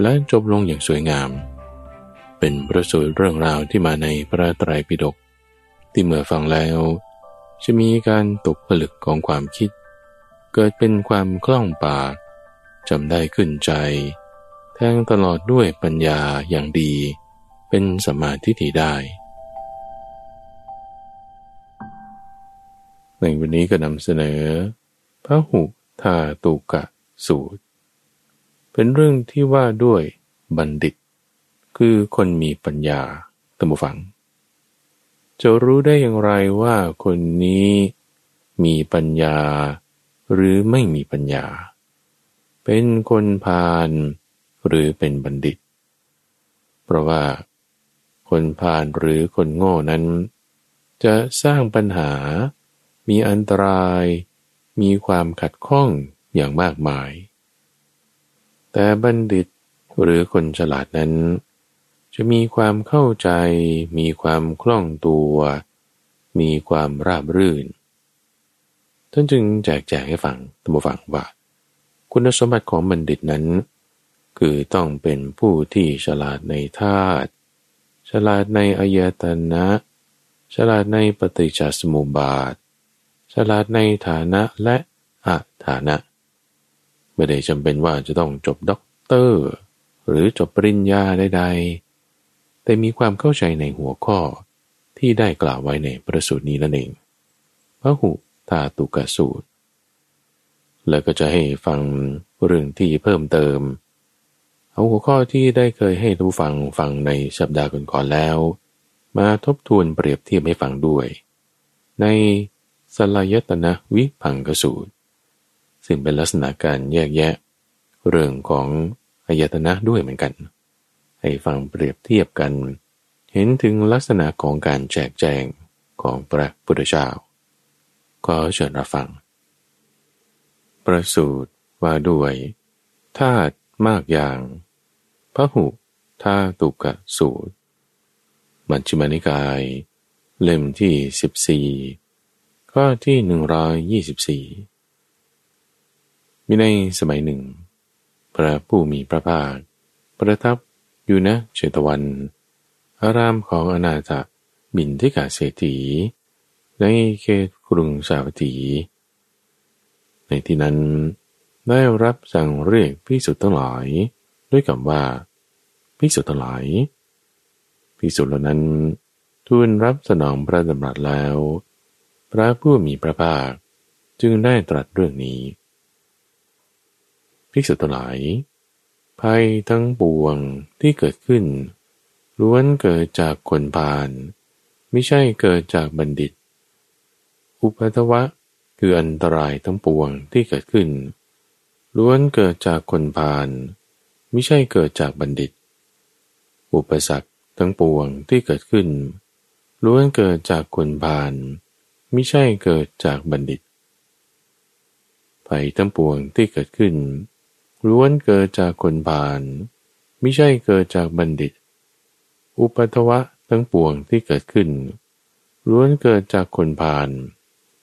และจบลงอย่างสวยงาม เป็นประสูตรเรื่องราวที่มาในพระไตรปิฎกที่เมื่อฟังแล้ว จะมีการตกผลึกของความคิด เกิดเป็นความคล่องปากจำได้ขึ้นใจ แทงตลอดด้วยปัญญาอย่างดี เป็นสมาธิที่ได้ ในวันนี้ก็นำเสนอพระหุทาตุกะสูตร เป็นเรื่องที่ว่าด้วยบัณฑิต คือคนมีปัญญาตัมบูฟัง จะรู้ได้อย่างไรว่าคนนี้มีปัญญา หรือไม่มีปัญญา เป็นคนพาลหรือเป็นบัณฑิต เพราะว่า คนพาลหรือคนโง่นั้น จะสร้างปัญหา มีอันตราย มีความขัดข้องอย่างมากมาย แต่บัณฑิตหรือคนฉลาดนั้น จะมีความเข้าใจ มีความคล่องตัว มีความราบรื่น ท่านจึงแจกแจงให้ฟังตัมฟังว่า คุณสมบัติของบัณฑิตนั้น คือต้องเป็นผู้ที่ฉลาดในธาตุฉลาดในอายตนะ ฉลาดในปฏิจจสมุปบาท ฉลาดในฐานะและอัฐานะ ไม่ได้จำเป็นว่าจะต้องจบด็อกเตอร์ หรือจบปริญญาใดๆ แต่มีความเข้าใจในหัวข้อที่ได้กล่าวไว้ในประสูตรนี้นั่นเองพระหุตาตุกสูตร แล้วก็จะให้ฟังเรื่องที่เพิ่มเติม เอาหัวข้อที่ได้เคยให้ทุกฟังฟังในสัปดาห์ก่อนๆแล้ว มาทบทวนเปรียบเทียบให้ฟังด้วย ในสลายตนะวิพังกสูตร ซึ่งเป็นลักษณะการแยกแยะ เรื่องของอายตนะด้วยเหมือนกัน ให้ฟังเปรียบเทียบกัน เห็นถึงลักษณะของการแจกแจงของพระพุทธเจ้าก็เชิญรับฟัง ประสูตรว่าด้วยธาตุมากอย่างพระหุธาตุกะสูตร มัชฌิมานิกาย เล่มที่ 14 ข้อที่ 124 มีในสมัยหนึ่ง พระผู้มีพระภาค ประทับอยู่นะเชตวัน อารามของอนาถบินทิกาเศรษฐี ในเขตกรุงสาวัตถี ในที่นั้นได้รับสั่งเรียกพิสุทธ์ทั้งหลาย ด้วยคำว่าพิสุทธ์ทั้งหลายพิสุทธ์เหล่านั้นทูลรับสนองพระดำรัสแล้ว พระผู้มีพระภาคจึงได้ตรัสเรื่องนี้ ภิกษุทั้งหลาย ภัยทั้งปวงที่เกิดขึ้น ล้วนเกิดจากคนพาลไม่ใช่เกิดจากบัณฑิต อุปัตวะคืออันตรายทั้งปวงที่เกิดขึ้น ล้วนเกิดจากคนพาลไม่ใช่เกิดจากบัณฑิต อุปสรรคทั้งปวงที่เกิดขึ้น ล้วนเกิดจากคนพาลไม่ใช่เกิดจากบัณฑิตภัยทั้งปวงที่เกิดขึ้น ล้วนเกิดจากคนบานไม่ใช่เกิดจากบัณฑิต อุปัตวะทั้งปวงที่เกิดขึ้น ล้วนเกิดจากคนพาล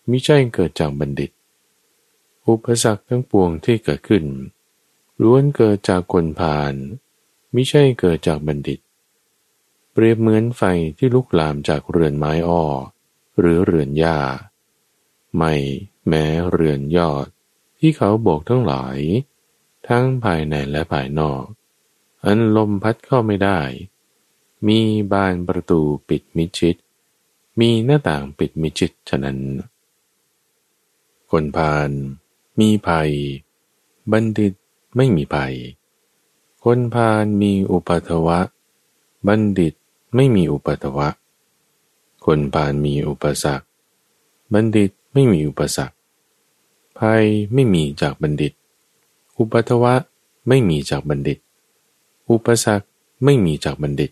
ม่ใช่เกิดจากบัณฑิต อุปสรรคทั้งปวงที่เกิดขึ้น ล้วนเกิดจากคนพาลม่ใช่เกิดจากบัณฑิต เปรียบเหมือนไฟที่ลุกลามจากเรือนไม้อ้อ หรือเรือนหญ้า ไม่แม้เรือนยอดที่เขาโบกทั้งหลาย ทั้งภายในและภายนอก อันลมพัดเข้าไม่ได้ มีบานประตูปิดมิชิด มีหน้าต่างปิดมิชิดฉะนั้น คนพาลมีภัย บัณฑิตไม่มีภัย คนพาลมีอุปัตวะ บัณฑิตไม่มีอุปัตวะ คนพาลมีอุปสรรค บัณฑิตไม่มีอุปสรรคภัยไม่มีจากบัณฑิต อุปัทวะไม่มีจากบัณฑิตออุปสรรคไม่มีจากบัณฑิต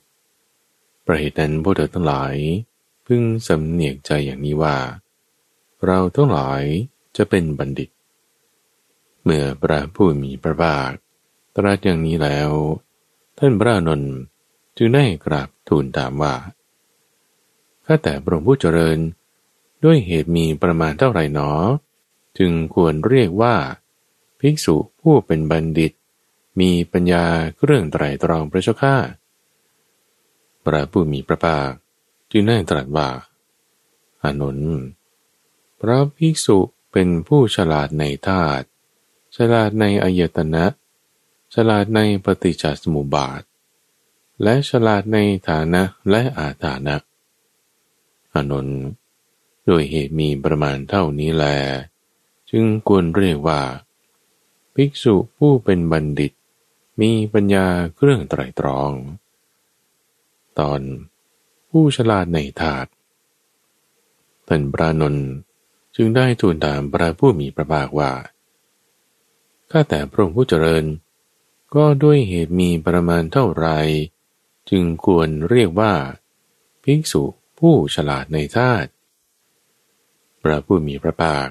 ประเหตุนั้นพวกเธอทั้งหลาย พึงสำเนียกใจอย่างนี้ว่า เราทั้งหลายจะเป็นบัณฑิต เมื่อพระผู้มีพระภาคตรัสอย่างนี้แล้ว ท่านพระนนท์จึงได้กราบทูลถามว่าข้าแต่พระองค์ผู้เจริญ ด้วยเหตุมีประมาณเท่าไหร่หนอ จึงควรเรียกว่า ภิกษุผู้เป็นบัณฑิต มีปัญญาเรื่องไตรตรองพระเจ้าข้าพระผู้มีพระภาคจึงได้ตรัสว่าอานนท์พระภิกษุเป็นผู้ฉลาดในธาตุฉลาดในอายตนะ ฉลาดในปฏิจจสมุปบาท และฉลาดในฐานะและอาฐานะอานนท์โดยเหตุมีประมาณเท่านี้แล จึงควรเรียกว่า ภิกษุผู้เป็นบัณฑิต มีปัญญาเครื่องไตรตรอง ตอนผู้ฉลาดในธาตุท่านพระนนท์จึงได้ทูลถามพระผู้มีพระภาคว่า ข้าแต่พระองค์ผู้เจริญ ก็ด้วยเหตุมีประมาณเท่าไร จึงควรเรียกว่า ภิกษุผู้ฉลาดในธาตุพระผู้มีพระภาค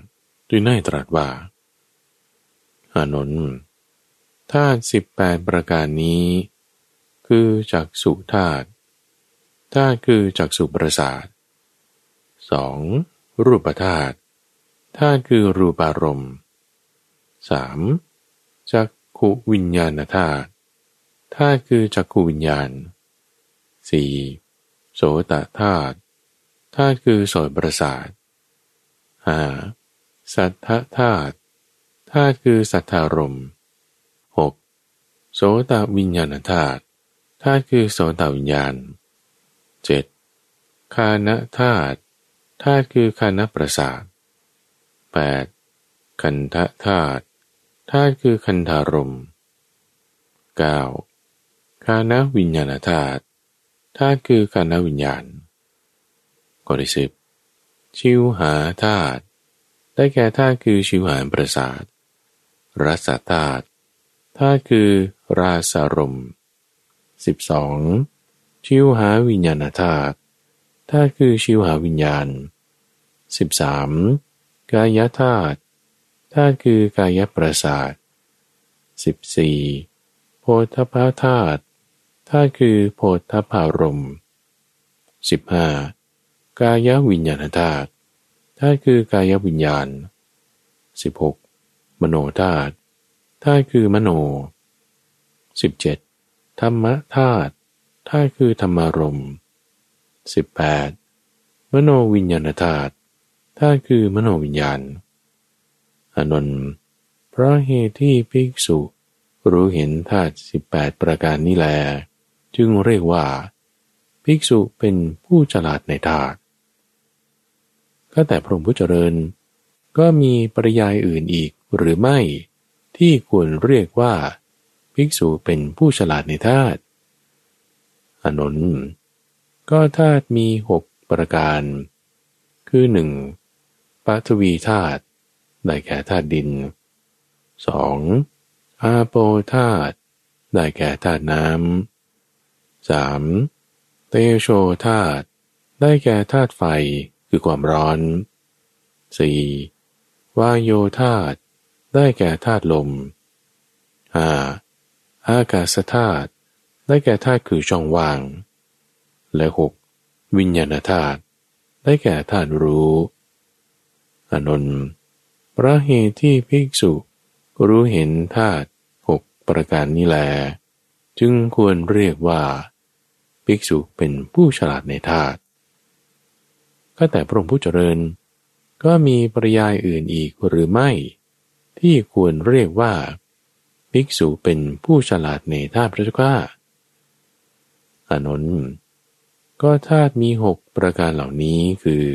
จึงได้ตรัสว่า อานนท์ธาตุสิบแปดประการนี้ คือจักสุธาตุธาตุคือจักสุประสาทสองรูปธาตุธาตุคือรูปารมณ์สามจักขุวิญญาณธาตุธาตุคือจักขุวิญญาณสี่โสตธาตุธาตุคือโสตประสาทห้าสัทธธาตุ ธาตุคือสัทธารมหกโสตวิญญาณธาตุธาตุคือโสตวิญญาณเจ็ดคานธาตุธาตุคือคานประสาทแปดคันธธาตุธาตุคือคันธารมเก้าคานวิญญาณธาตุธาตุคือคานวิญญาณข้อที่สิบชิวหาธาตุได้แก่ธาตุคือชิวหาประสาท รสธาตุธาตุคือราสารมสิบสองชิวหาวิญญาณธาตุธาตุคือชิวหาวิญญาณสิบสามกายธาตุธาตุคือกายประสาทสิบสี่โพธพาธาตุธาตุคือโพธพารมสิบห้ากายวิญญาณธาตุธาตุคือกายวิญญาณสิบหก มโนธาตุธาตุคือมโนสิบเจ็ดธรรมธาตุธาตุคือธรรมารมสิบแปดมโนวิญญาณธาตุธาตุคือมโนวิญญาณอนนท์เพราะเหตุที่ภิกษุ รู้เห็นธาตุสิบแปดประการนี้แล จึงเรียกว่า ภิกษุเป็นผู้ฉลาดในธาตุก็แต่พระองค์ผู้เจริญ ก็มีปริยายอื่นอีก หรือไม่ ที่ควรเรียกว่า ภิกษุเป็นผู้ฉลาดในธาตุอนนก็ธาตุมีหกประการ คือหนึ่งปฐวีธาตุได้แก่ธาตุดิน 2. อาโปธาตุได้แก่ธาตุน้ำ 3. เตโชธาตุได้แก่ธาตุไฟคือความร้อน 4. วายโยธาตุ ได้แก่ธาตุลม 5. อากาศธาตุได้แก่ธาตุคือช่องว่าง และ 6. วิญญาณธาตุได้แก่ธาตุรู้อนนท์พระเหตุที่ภิกษุรู้เห็นธาตุหกประการนี้แล จึงควรเรียกว่า ภิกษุเป็นผู้ฉลาดในธาตุก็แต่พระองค์ผู้เจริญ ก็มีปริยายอื่นอีกหรือไม่ ที่ควรเรียกว่า ภิกษุเป็นผู้ฉลาดในธาตุพระเจ้าข้าอานนท์ก็ธาตุมีหกประการเหล่านี้คือ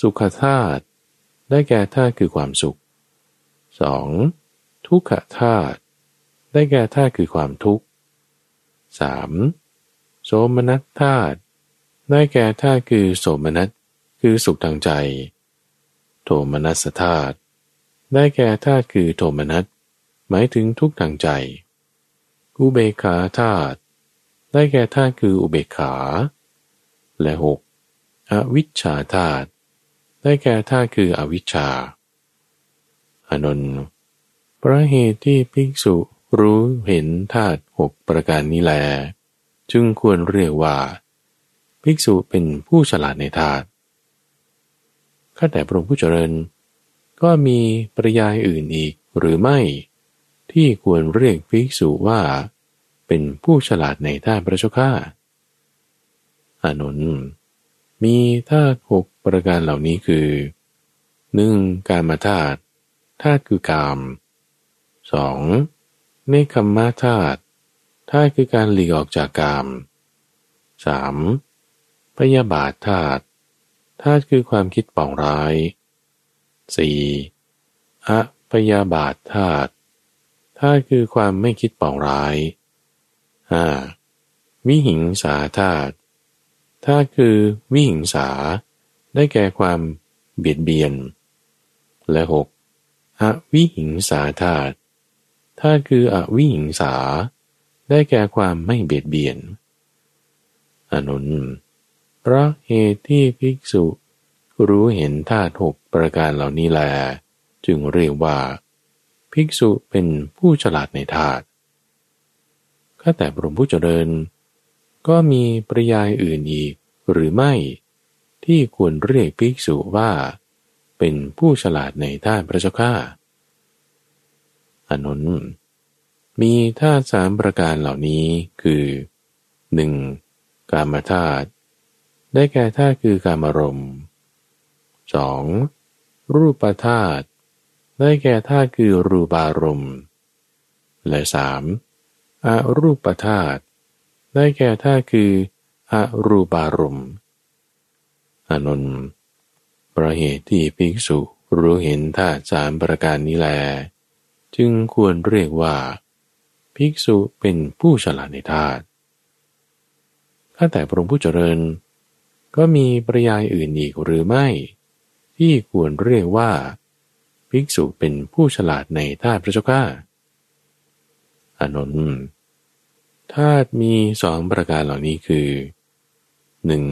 สุขธาตุได้แก่ธาตุคือความสุข 2. ทุกขธาตุได้แก่ธาตุคือความทุกข์ 3. โสมนัสธาตุได้แก่ธาตุคือโสมนัสคือสุขทางใจ โทมนัสธาตุ ได้แก่ธาตุคือโทมนัสหมายถึงทุกทางใจ อุเบกขาธาตุได้แก่ธาตุคืออุเบกขา และหกอวิชชาธาตุได้แก่ธาตุคืออวิชชาอนนท์พระเหตุที่ภิกษุรู้เห็นธาตุหกประการนี้แล จึงควรเรียกว่า ภิกษุเป็นผู้ฉลาดในธาตุข้าแต่พระองค์ผู้เจริญ ก็มีปริยายอื่นอีกหรือไม่ ที่ควรเรียกภิกษุว่า เป็นผู้ฉลาดในธาตุพระเจ้าข้าอานนท์มีธาตุหกประการเหล่านี้คือหนึ่งการมาธาตุธาตุคือกามสองเนคขมมาธาตุธาตุคือการหลีกออกจากกามสามพยาบาทธาตุธาตุคือความคิดปองร้าย สี่อพยาบาทธาตุธาตุคือความไม่คิดปองร้ายห้าวิหิงสาธาตุธาตุคือวิหิงสา ได้แก่ความเบียดเบียน และหกอวิหิงสาธาตุธาตุคืออวิหิงสา ได้แก่ความไม่เบียดเบียนอนุนพระเหตุที่ภิกษุ รู้เห็นธาตุหกประการเหล่านี้แล จึงเรียกว่า ภิกษุเป็นผู้ฉลาดในธาตุข้าแต่พระผู้เจริญ ก็มีปริยายอื่นอีกหรือไม่ที่ควรเรียกภิกษุว่า เป็นผู้ฉลาดในธาตุพระเจ้าข้าอนุนมีธาตุสามประการเหล่านี้คือหนึ่งกามธาตุได้แก่ธาตุคือการอารมณ์ สองรูปธาตุได้แก่ธาตุคือรูปารมณ์ และสามอรูปธาตุได้แก่ธาตุคืออรูปารมณ์อนุนประเหตุที่ภิกษุรู้เห็นธาตุสามประการนี้แล จึงควรเรียกว่า ภิกษุเป็นผู้ฉลาดในธาตุถ้าแต่พระองค์ผู้เจริญ ก็มีปริยายอื่นอีกหรือไม่ ที่ควรเรียกว่า ภิกษุเป็นผู้ฉลาดในธาตุพระเจ้าข้าอานนท์ธาตุมีสองประการเหล่านี้คือหนึ่ง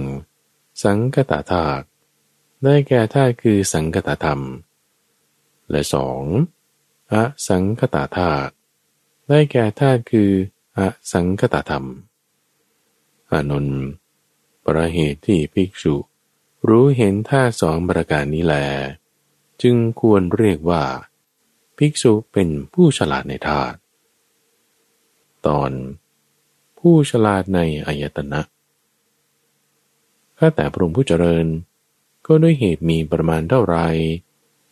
สังกตาธาตุได้แก่ธาตุคือสังกตธรรม และสองอสังกตาธาตุได้แก่ธาตุคืออสังกตธรรม อานนท์ประเหตุที่ภิกษุ รู้เห็นท่าสองประการนี้แล จึงควรเรียกว่า ภิกษุเป็นผู้ฉลาดในธาตุตอน ผู้ฉลาดในอายตนะข้าแต่พระองค์ผู้เจริญ ก็ด้วยเหตุมีประมาณเท่าไร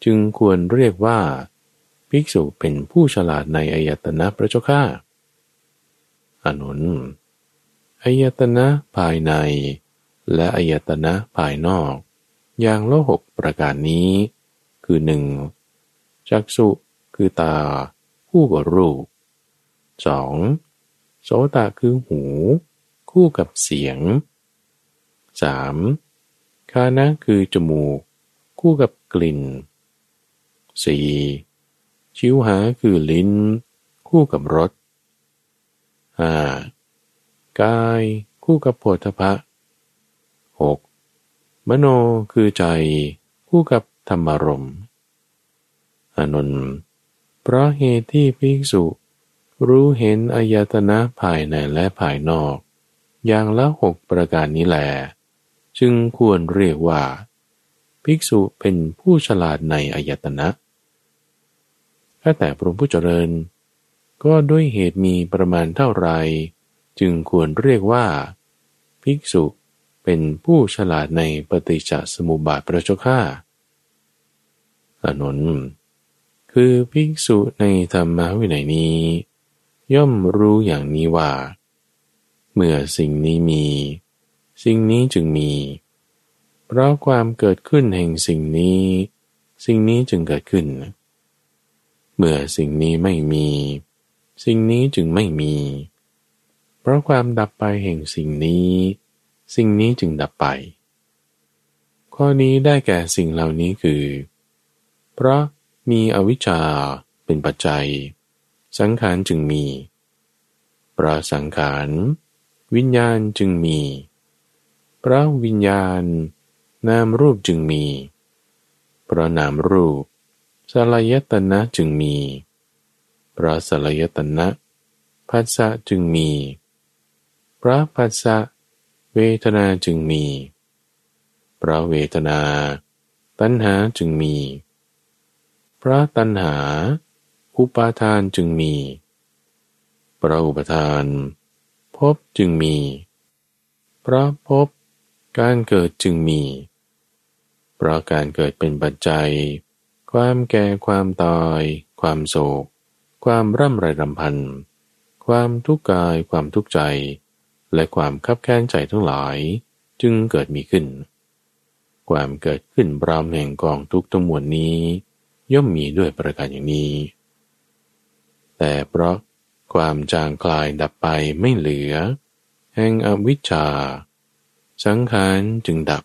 จึงควรเรียกว่า ภิกษุเป็นผู้ฉลาดในอายตนะพระเจ้าข้าอนุนอายตนะภายใน และอายตนะภายนอก อย่างละหกประการนี้ คือหนึ่งจักสุคือตา คู่กับรูปสองโสตคือหู คู่กับเสียง 3. คานะคือจมูก คู่กับกลิ่น 4. ชิวหาคือลิ้น คู่กับรส 5. กาย คู่กับโพธพะ 6. มโนคือใจคู่กับธรรมารมอนนท์เพราะเหตุที่ภิกษุ รู้เห็นอายตนะภายในและภายนอก อย่างละหกประการนี้แหละจึงควรเรียกว่า ภิกษุเป็นผู้ฉลาดในอายตนะถ้าแต่พระผู้เจริญ ก็ด้วยเหตุมีประมาณเท่าไร จึงควรเรียกว่า ภิกษุ เป็นผู้ฉลาดในปฏิจจสมุปบาทพระเจ้าข้าอนุนคือภิกษุในธรรมวินัยนี้ ย่อมรู้อย่างนี้ว่า เมื่อสิ่งนี้มี สิ่งนี้จึงมี เพราะความเกิดขึ้นแห่งสิ่งนี้ สิ่งนี้จึงเกิดขึ้น เมื่อสิ่งนี้ไม่มี สิ่งนี้จึงไม่มี เพราะความดับไปแห่งสิ่งนี้ สิ่งนี้จึงดับไป ข้อนี้ได้แก่สิ่งเหล่านี้คือ เพราะมีอวิชชาเป็นปัจจัย สังขารจึงมี เพราะสังขาร วิญญาณจึงมี เพราะวิญญาณ นามรูปจึงมี เพราะนามรูปสลายตนะจึงมีเพราะสลายตนะ พัสสะจึงมีเพราะพัสสะ เวทนาจึงมีเพราะเวทนา ตัณหาจึงมีเพราะตัณหา อุปาทานจึงมีเพราะอุปทานพบจึงมีเพราะพบการเกิดจึงมี เพราะการเกิดเป็นปัจจัย ความแก่ความตาย ความโศก ความร่ำไรรำพัน ความทุกข์กาย ความทุกข์ใจ และความคับแค้นใจทั้งหลายจึงเกิดมีขึ้น ความเกิดขึ้นบรามแห่งกองทุกทั้งมวลนี้ ย่อมมีด้วยประการอย่างนี้ แต่เพราะความจางคลายดับไปไม่เหลือ แห่งอวิชชา สังขารจึงดับ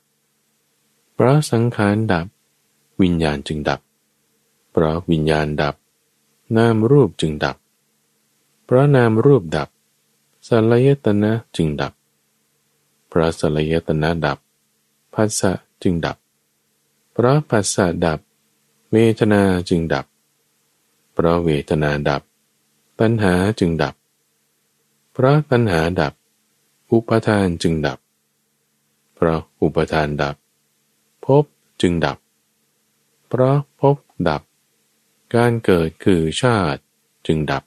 เพราะสังขารดับ วิญญาณจึงดับ เพราะวิญญาณดับ นามรูปจึงดับ เพราะนามรูปดับ สลายตนะจึงดับ พระสลายตนะดับภาษะจึงดับ พระภาษะดับ เวทนาจึงดับ พระเวทนาดับ ตัณหาจึงดับ พระตัณหาดับ อุปทานจึงดับ พระอุปทานดับ ภพจึงดับ เพราะภพดับ การเกิดคือชาติจึงดับ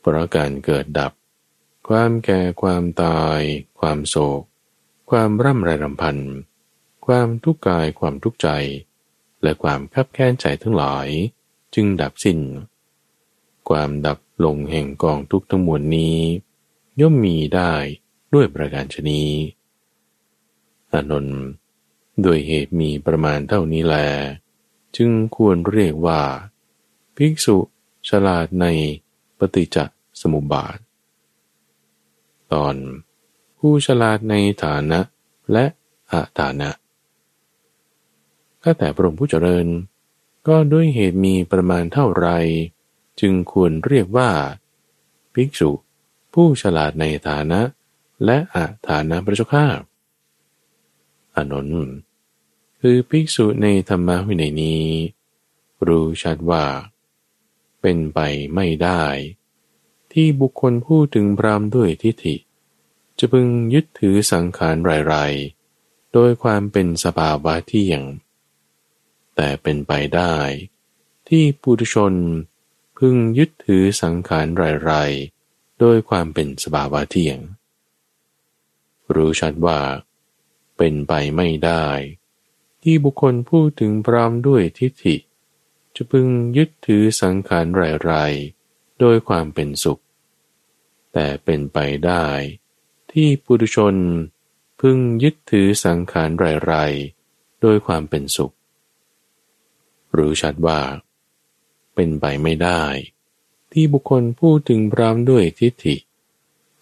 เพราะการเกิดดับ ความแก่ความตาย ความโศก ความร่ำไรรำพัน ความทุกข์กายความทุกข์ใจ และความคับแค้นใจทั้งหลาย จึงดับสิ้น ความดับลงแห่งกองทุกทั้งมวลนี้ ย่อมมีได้ด้วยประการชนีอานนท์ด้วยเหตุมีประมาณเท่านี้แล จึงควรเรียกว่า ภิกษุฉลาดในปฏิจจสมุปบาท ตอน ผู้ฉลาดในฐานะและอาฐานะข้าแต่พระองค์ผู้เจริญ ก็ด้วยเหตุมีประมาณเท่าไร จึงควรเรียกว่า ภิกษุ ผู้ฉลาดในฐานะ และอาฐานะพระเจ้าข้าอนนท์คือภิกษุในธรรมวินัยนี้ รู้ชัดว่า เป็นไปไม่ได้ ที่บุคคลผู้ถึงพรามด้วยทิฏฐิ จะพึงยึดถือสังขารไรๆโดยความเป็นสภาวะที่อย่างแต่เป็นไปได้ ที่ปุถุชนพึงยึดถือสังขารไรๆโดยความเป็นสภาวะเที่ยง รู้ชัดว่า เป็นไปไม่ได้ ที่บุคคลพูดถึงพร้อมด้วยทิฏฐิ จะพึงยึดถือสังขารไรๆ โดยความเป็นสุข แต่เป็นไปได้ที่ปุถุชนพึงยึดถือสังขารไรๆโดยความเป็นสุข รู้ชัดว่า เป็นไปไม่ได้ ที่บุคคลพูดถึงพร้อมด้วยทิฏฐิ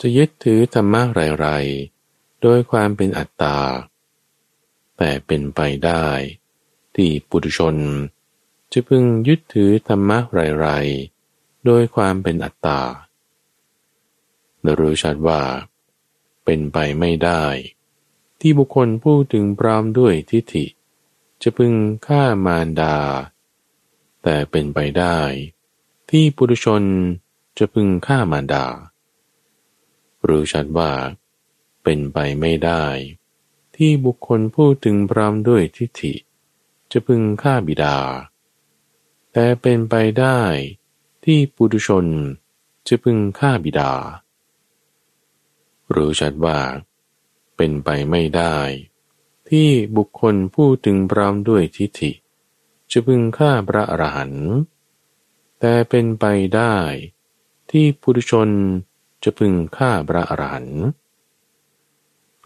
จะยึดถือธรรมะไรๆโดยความเป็นอัตตา แต่เป็นไปได้ ที่ปุถุชน จะพึงยึดถือธรรมะไรๆ โดยความเป็นอัตตารู้ชัดว่า เป็นไปไม่ได้ ที่บุคคลพูดถึงพร้อมด้วยทิฏฐิ จะพึงฆ่ามารดา แต่เป็นไปได้ ที่ปุถุชนจะพึงฆ่ามารดา รู้ชัดว่า เป็นไปไม่ได้ ที่บุคคลพูดถึงพร้อมด้วยทิฏฐิ จะพึงฆ่าบิดา แต่เป็นไปได้ ที่ปุถุชนจะพึงฆ่าบิดา รู้ชัดว่า เป็นไปไม่ได้ ที่บุคคลพูดถึงพร้อมด้วยทิฏฐิ จะพึงฆ่าพระอรหันต์แต่เป็นไปได้ ที่ปุถุชนจะพึงฆ่าพระอรหันต์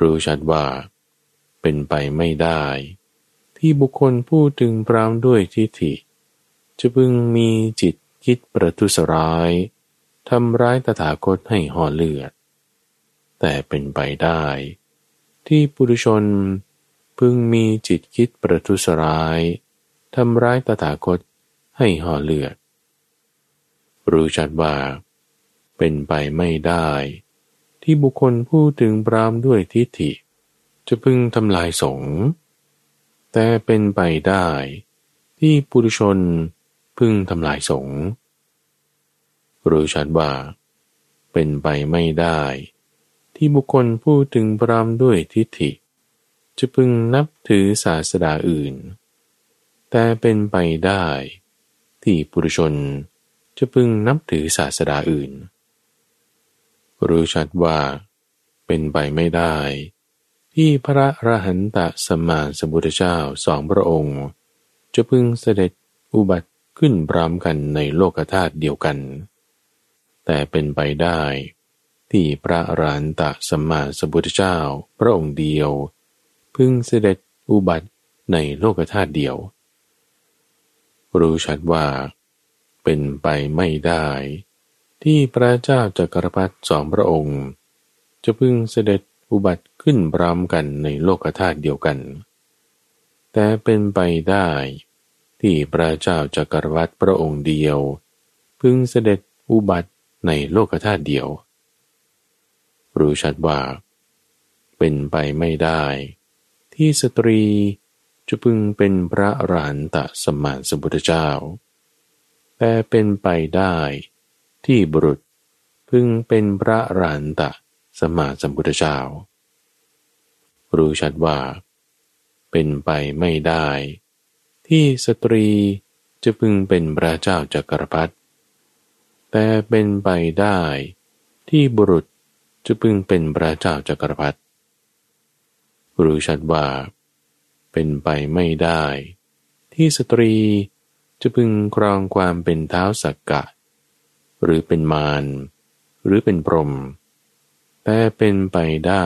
รู้ชัดว่า เป็นไปไม่ได้ ที่บุคคลพูดถึงพรามด้วยทิฏฐิจะพึงมีจิต คิดประทุษร้ายทำร้ายตถาคตให้ห่อเลือด แต่เป็นไปได้ ที่ปุถุชนพึงมีจิตคิดประทุษร้ายทำร้ายตถาคตให้ห่อเลือด รู้ชัดว่าเป็นไปไม่ได้ ที่บุคคลพูดถึงปรามด้วยทิฏฐิ จะพึงทำลายสงฆ์แต่เป็นไปได้ ที่ปุถุชน พึ่งทำลายสงรู้ชัดว่า เป็นไปไม่ได้ ที่บุคคลพูดถึงปรามด้วยทิฏฐิ จะพึงนับถือศาสดาอื่น แต่เป็นไปได้ ที่ปุถุชนจะพึงนับถือศาสดาอื่น รู้ชัดว่า เป็นไปไม่ได้ ที่พระรหันตสมมาสมุทธเจ้าสองพระองค์ จะพึงเสด็จอุบัติ ขึ้นพร้อมกันในโลกธาตุเดียวกัน แต่เป็นไปได้ที่พระอรหันตสัมมาสัมพุทธเจ้าพระองค์เดียว พึ่งเสด็จอุบัติในโลกธาตุเดียว รู้ชัดว่า เป็นไปไม่ได้ ที่พระเจ้าจักรพรรดิสองพระองค์ จะพึ่งเสด็จอุบัติขึ้นพร้อมกันในโลกธาตุเดียวกัน แต่เป็นไปได้ ที่พระเจ้าจักรพรรดิพระองค์เดียว พึงเสด็จอุบัติในโลกธาตุเดียว รู้ชัดว่า เป็นไปไม่ได้ ที่สตรีจะพึงเป็นพระรหันตะสมานสมพุทธเจ้า แต่เป็นไปได้ที่บุรุษพึงเป็นพระรันตะสมานสมพุทธเจ้า รู้ชัดว่า เป็นไปไม่ได้ ที่สตรีจะพึงเป็นพระเจ้าจักรพรรดิแต่เป็นไปได้ที่บุรุษจะพึงเป็นพระเจ้าจักรพรรดิรู้ชัดว่า เป็นไปไม่ได้ ที่สตรีจะพึงครองความเป็นเท้าสักกะ หรือเป็นมารหรือเป็นพรหมแต่เป็นไปได้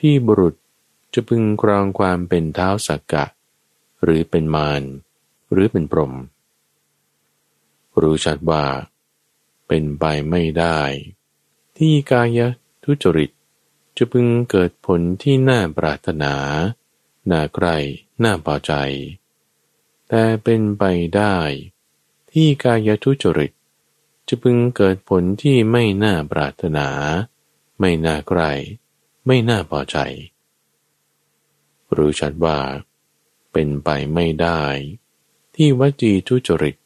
ที่บุรุษจะพึงครองความเป็นเท้าสักกะ หรือเป็นมารหรือเป็นพรหมรู้ชัดว่า เป็นไปไม่ได้ ที่กายทุจริต จะพึงเกิดผลที่น่าปรารถนา น่าใครน่าพอใจ แต่เป็นไปได้ ที่กายทุจริต จะพึงเกิดผลที่ไม่น่าปรารถนา ไม่น่าใกลไม่น่าพอใจ รู้ชัดว่าเป็นไปไม่ได้ ที่วจีทุจริต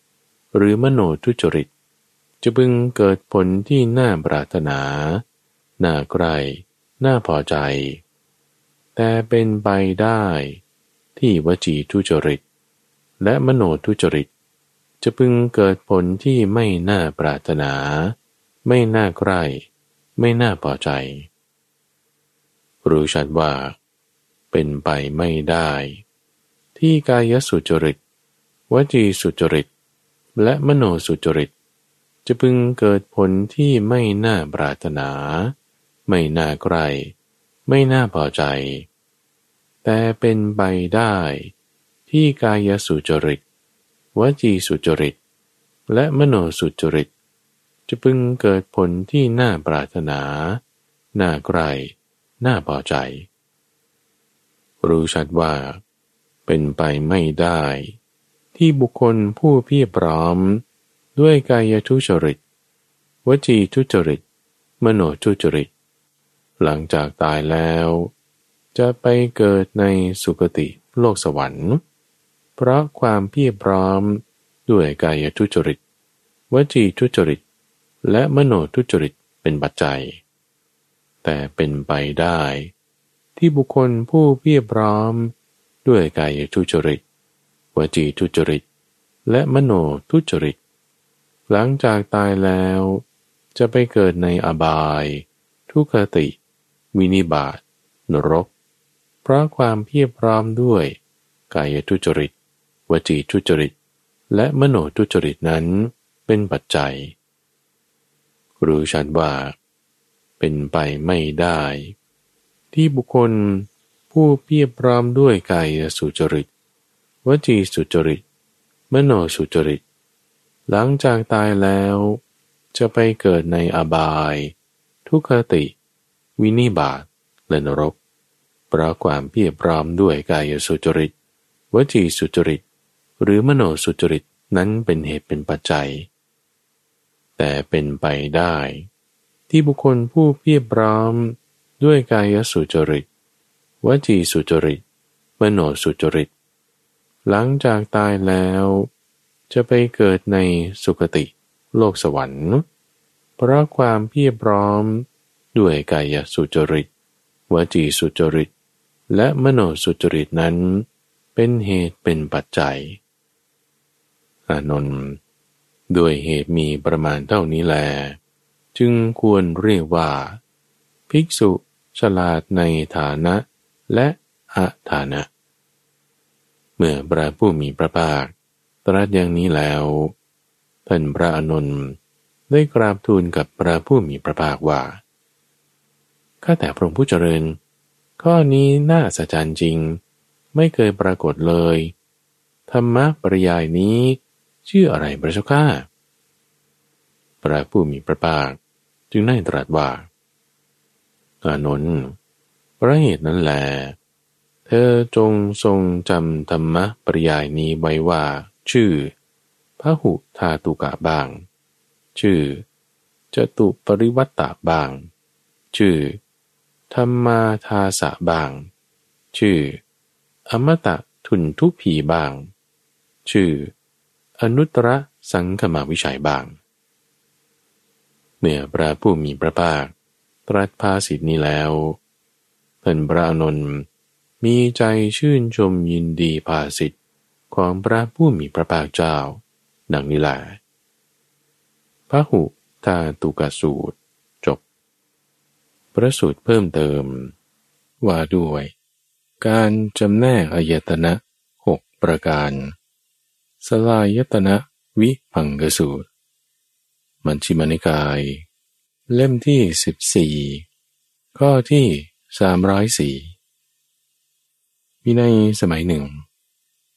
หรือมโนทุจริต จะพึงเกิดผลที่น่าปรารถนา น่าใกล้น่าพอใจ แต่เป็นไปได้ ที่วจีทุจริต และมโนทุจริต จะพึงเกิดผลที่ไม่น่าปรารถนา ไม่น่าใกล้ไม่น่าพอใจ รู้ชัดว่า เป็นไปไม่ได้ ที่กายสุจริต วจีสุจริต และมโนสุจริต จะพึงเกิดผลที่ไม่น่าปรารถนา ไม่น่าใกล้ไม่น่าพอใจ แต่เป็นไปได้ ที่กายสุจริต วจีสุจริต และมโนสุจริต จะพึงเกิดผลที่น่าปรารถนา น่าใกล้น่าพอใจ รู้ชัดว่า เป็นไปไม่ได้ ที่บุคคลผู้เพียบพร้อม ด้วยกายทุจริต วจีทุจริต มโนทุจริต หลังจากตายแล้ว จะไปเกิดในสุคติโลกสวรรค์ เพราะความเพียรพร้อม ด้วยกายทุจริต วจีทุจริต และมโนทุจริตเป็นปัจจัย แต่เป็นไปได้ ที่บุคคลผู้เพียรพร้อม ด้วยกายทุจริต วจีทุจริต และมโนทุจริต หลังจากตายแล้ว จะไปเกิดในอบาย ทุกขติ วินิบาตนรก เพราะความเพียรพร้อมด้วยกายทุจริต วจีทุจริต และมโนทุจริตนั้นเป็นปัจจัย รู้ชัดว่า เป็นไปไม่ได้ ที่บุคคล ผู้เพียบพร้อมด้วยกายสุจริต วจีสุจริต มโนสุจริต หลังจากตายแล้ว จะไปเกิดในอบาย ทุกขติ วินิบาตและนรก เพราะความเพียบพร้อมด้วยกายสุจริต วจีสุจริต หรือมโนสุจริตนั้นเป็นเหตุเป็นปัจจัย แต่เป็นไปได้ ที่บุคคลผู้เพียบพร้อมด้วยกายสุจริต วจีสุจริต มโนสุจริต หลังจากตายแล้ว จะไปเกิดในสุคติ โลกสวรรค์ เพราะความเพียบพร้อมด้วยกายสุจริต วจีสุจริต และมโนสุจริตนั้น เป็นเหตุเป็นปัจจัย อานนท์ด้วยเหตุมีประมาณเท่านี้แล จึงควรเรียกว่า ภิกษุฉลาดในฐานะ และอาฐานะ เมื่อพระผู้มีพระภาค ตรัสอย่างนี้แล้ว ท่านพระอนุนได้กราบทูลกับพระผู้มีพระภาคว่า ข้าแต่พระองค์ผู้เจริญ ข้อนี้น่าสัจจรจริง ไม่เคยปรากฏเลย ธรรมะปริยายนี้ ชื่ออะไรพระเจ้าข้าพระผู้มีพระภาค จึงได้ตรัสว่าอานนท์ พระเหตุนั้นแหลเธอจงทรงจำธรรมะปริยายนี้ไว้ว่า ชื่อพระหุทาตุกะบาง ชื่อจตุปริวัตตะบาง ชื่อ ธรรมาทาสะบาง ชื่อ อมตะทุนทุพีบาง ชื่อ อนุตตรสังขมาวิชัยบางเมื่อพระผู้มีพระภาคตรัสภาสิทนี้แล้ว ท่านพระอนนท์มีใจชื่นชมยินดีภาสิทธิ์ของพระผู้มีพระภาคเจ้า ดังนี้แหละพระหุทาตุกสูตร จบ พระสูตรเพิ่มเติม ว่าด้วย การจำแนกอายตนะหกประการ สลายตนะวิพังกสูตร มัญชิมานิกาย เล่มที่สิบสี่ข้อที่ สามร้อยสี่มีในสมัยหนึ่ง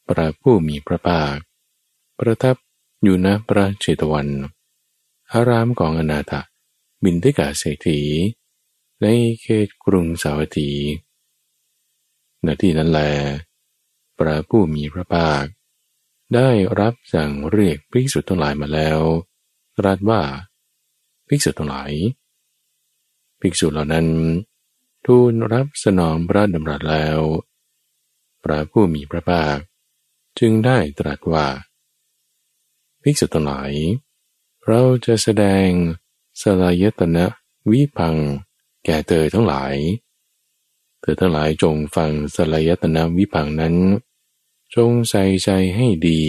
พระผู้มีพระภาค ประทับอยู่ณพระเชตวัน อารามของอนาถบินทิกาเศรษฐี ในเขตกรุงสาวัตถีณที่นั้นแล พระผู้มีพระภาค ได้รับสั่งเรียกภิกษุทั้งหลายมาแล้วตรัสว่า ภิกษุทั้งหลาย ภิกษุเหล่านั้น ทูลรับสนองพระดำรัสแล้ว พระผู้มีพระภาค จึงได้ตรัสว่า ภิกษุทั้งหลาย เราจะแสดงสลายตนะวิพัง แก่เธอทั้งหลาย เธอทั้งหลายจงฟังสลายตนะวิพังนั้น จงใส่ใจให้ดี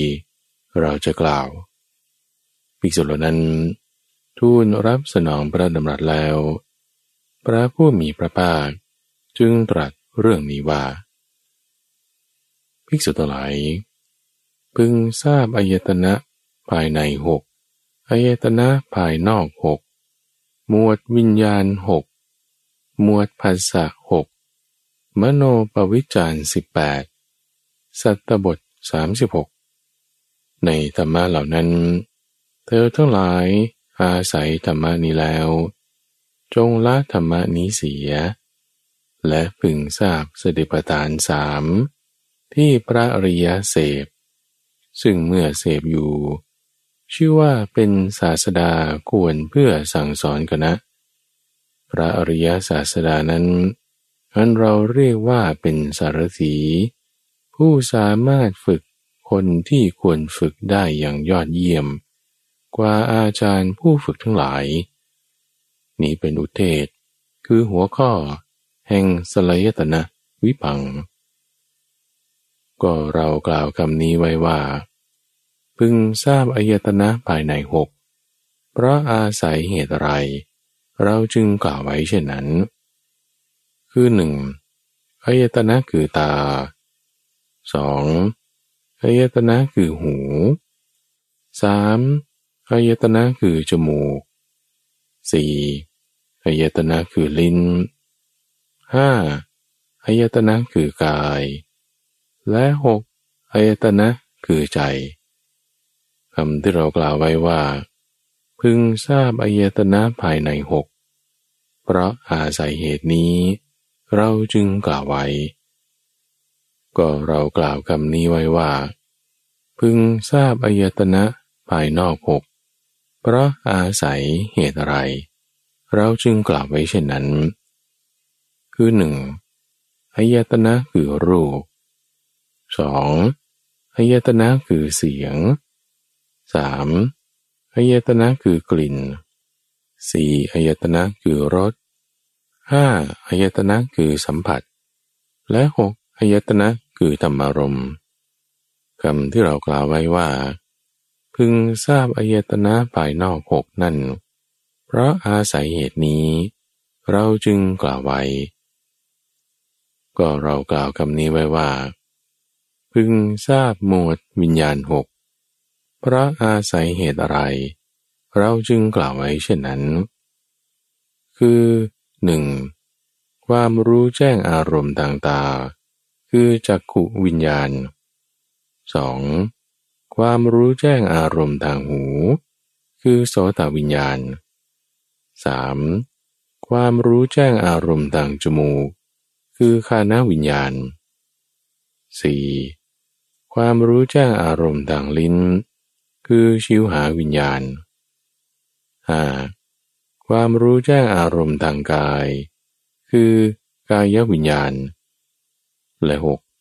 เราจะกล่าว ภิกษุเหล่านั้น ทูลรับสนองพระดำรัสแล้ว พระผู้มีพระภาคจึงตรัสเรื่องนี้ว่า ภิกษุทั้งหลายพึงทราบอายตนะภายในหกอายตนะภายนอกหกหมวดวิญญาณหกหมวดภาษาหกมโนปวิจารสิบแปดสัตตบทสามสิบหกในธรรมะเหล่านั้น เธอทั้งหลายอาศัยธรรมะนี้แล้ว จงละธรรมนี้เสีย และพึงทราบสติปัฏฐานสามที่พระอริยเสพ ซึ่งเมื่อเสพอยู่ ชื่อว่าเป็นศาสดาควรเพื่อสั่งสอนคณะพระอริยศาสดานั้นอันเราเรียกว่าเป็นสารถีผู้สามารถฝึกคนที่ควรฝึกได้อย่างยอดเยี่ยม กว่าอาจารย์ผู้ฝึกทั้งหลาย นี้เป็นอุเทศ คือหัวข้อ แห่งสลายตนะวิพัง ก็เรากล่าวคำนี้ไว้ว่า พึงทราบอายตนะภายในหกเพราะอาศัยเหตุอะไร เราจึงกล่าวไว้เช่นนั้น คือหนึ่งอายตนะคือตาสองอายตนะคือหูสามอายตนะคือจมูก สี่อายตนะคือลิ้นห้าอายตนะคือกาย และหกอายตนะคือใจคำที่เรากล่าวไว้ว่า พึงทราบอายตนะภายในหกเพราะอาศัยเหตุนี้ เราจึงกล่าวไว้ ก็เรากล่าวคำนี้ไว้ว่า พึงทราบอายตนะภายนอกหก เพราะอาศัยเหตุอะไร เราจึงกล่าวไว้เช่นนั้น คือหนึ่งอายตนะคือรูปสองอายตนะคือเสียงสามอายตนะคือกลิ่นสี่อายตนะคือรสห้าอายตนะคือสัมผัส และหกอายตนะคือธรรมารมคำที่เรากล่าวไว้ว่า พึงทราบอายตนะภายนอกหกนั่น เพราะอาศัยเหตุนี้ เราจึงกล่าวไว้ ก็เรากล่าวคำนี้ไว้ว่า พึงทราบหมวดวิญญาณหกเพราะอาศัยเหตุอะไร เราจึงกล่าวไว้เช่นนั้น คือหนึ่งความรู้แจ้งอารมณ์ต่างๆคือจักขุวิญญาณ 2. ความรู้แจ้งอารมณ์ทางหู คือโสตวิญญาณ 3. ความรู้แจ้งอารมณ์ทางจมูก คือคานาวิญญาณ 4. ความรู้แจ้งอารมณ์ทางลิ้น คือชิวหาวิญญาณ 5. ความรู้แจ้งอารมณ์ทางกาย คือกายวิญญาณ และ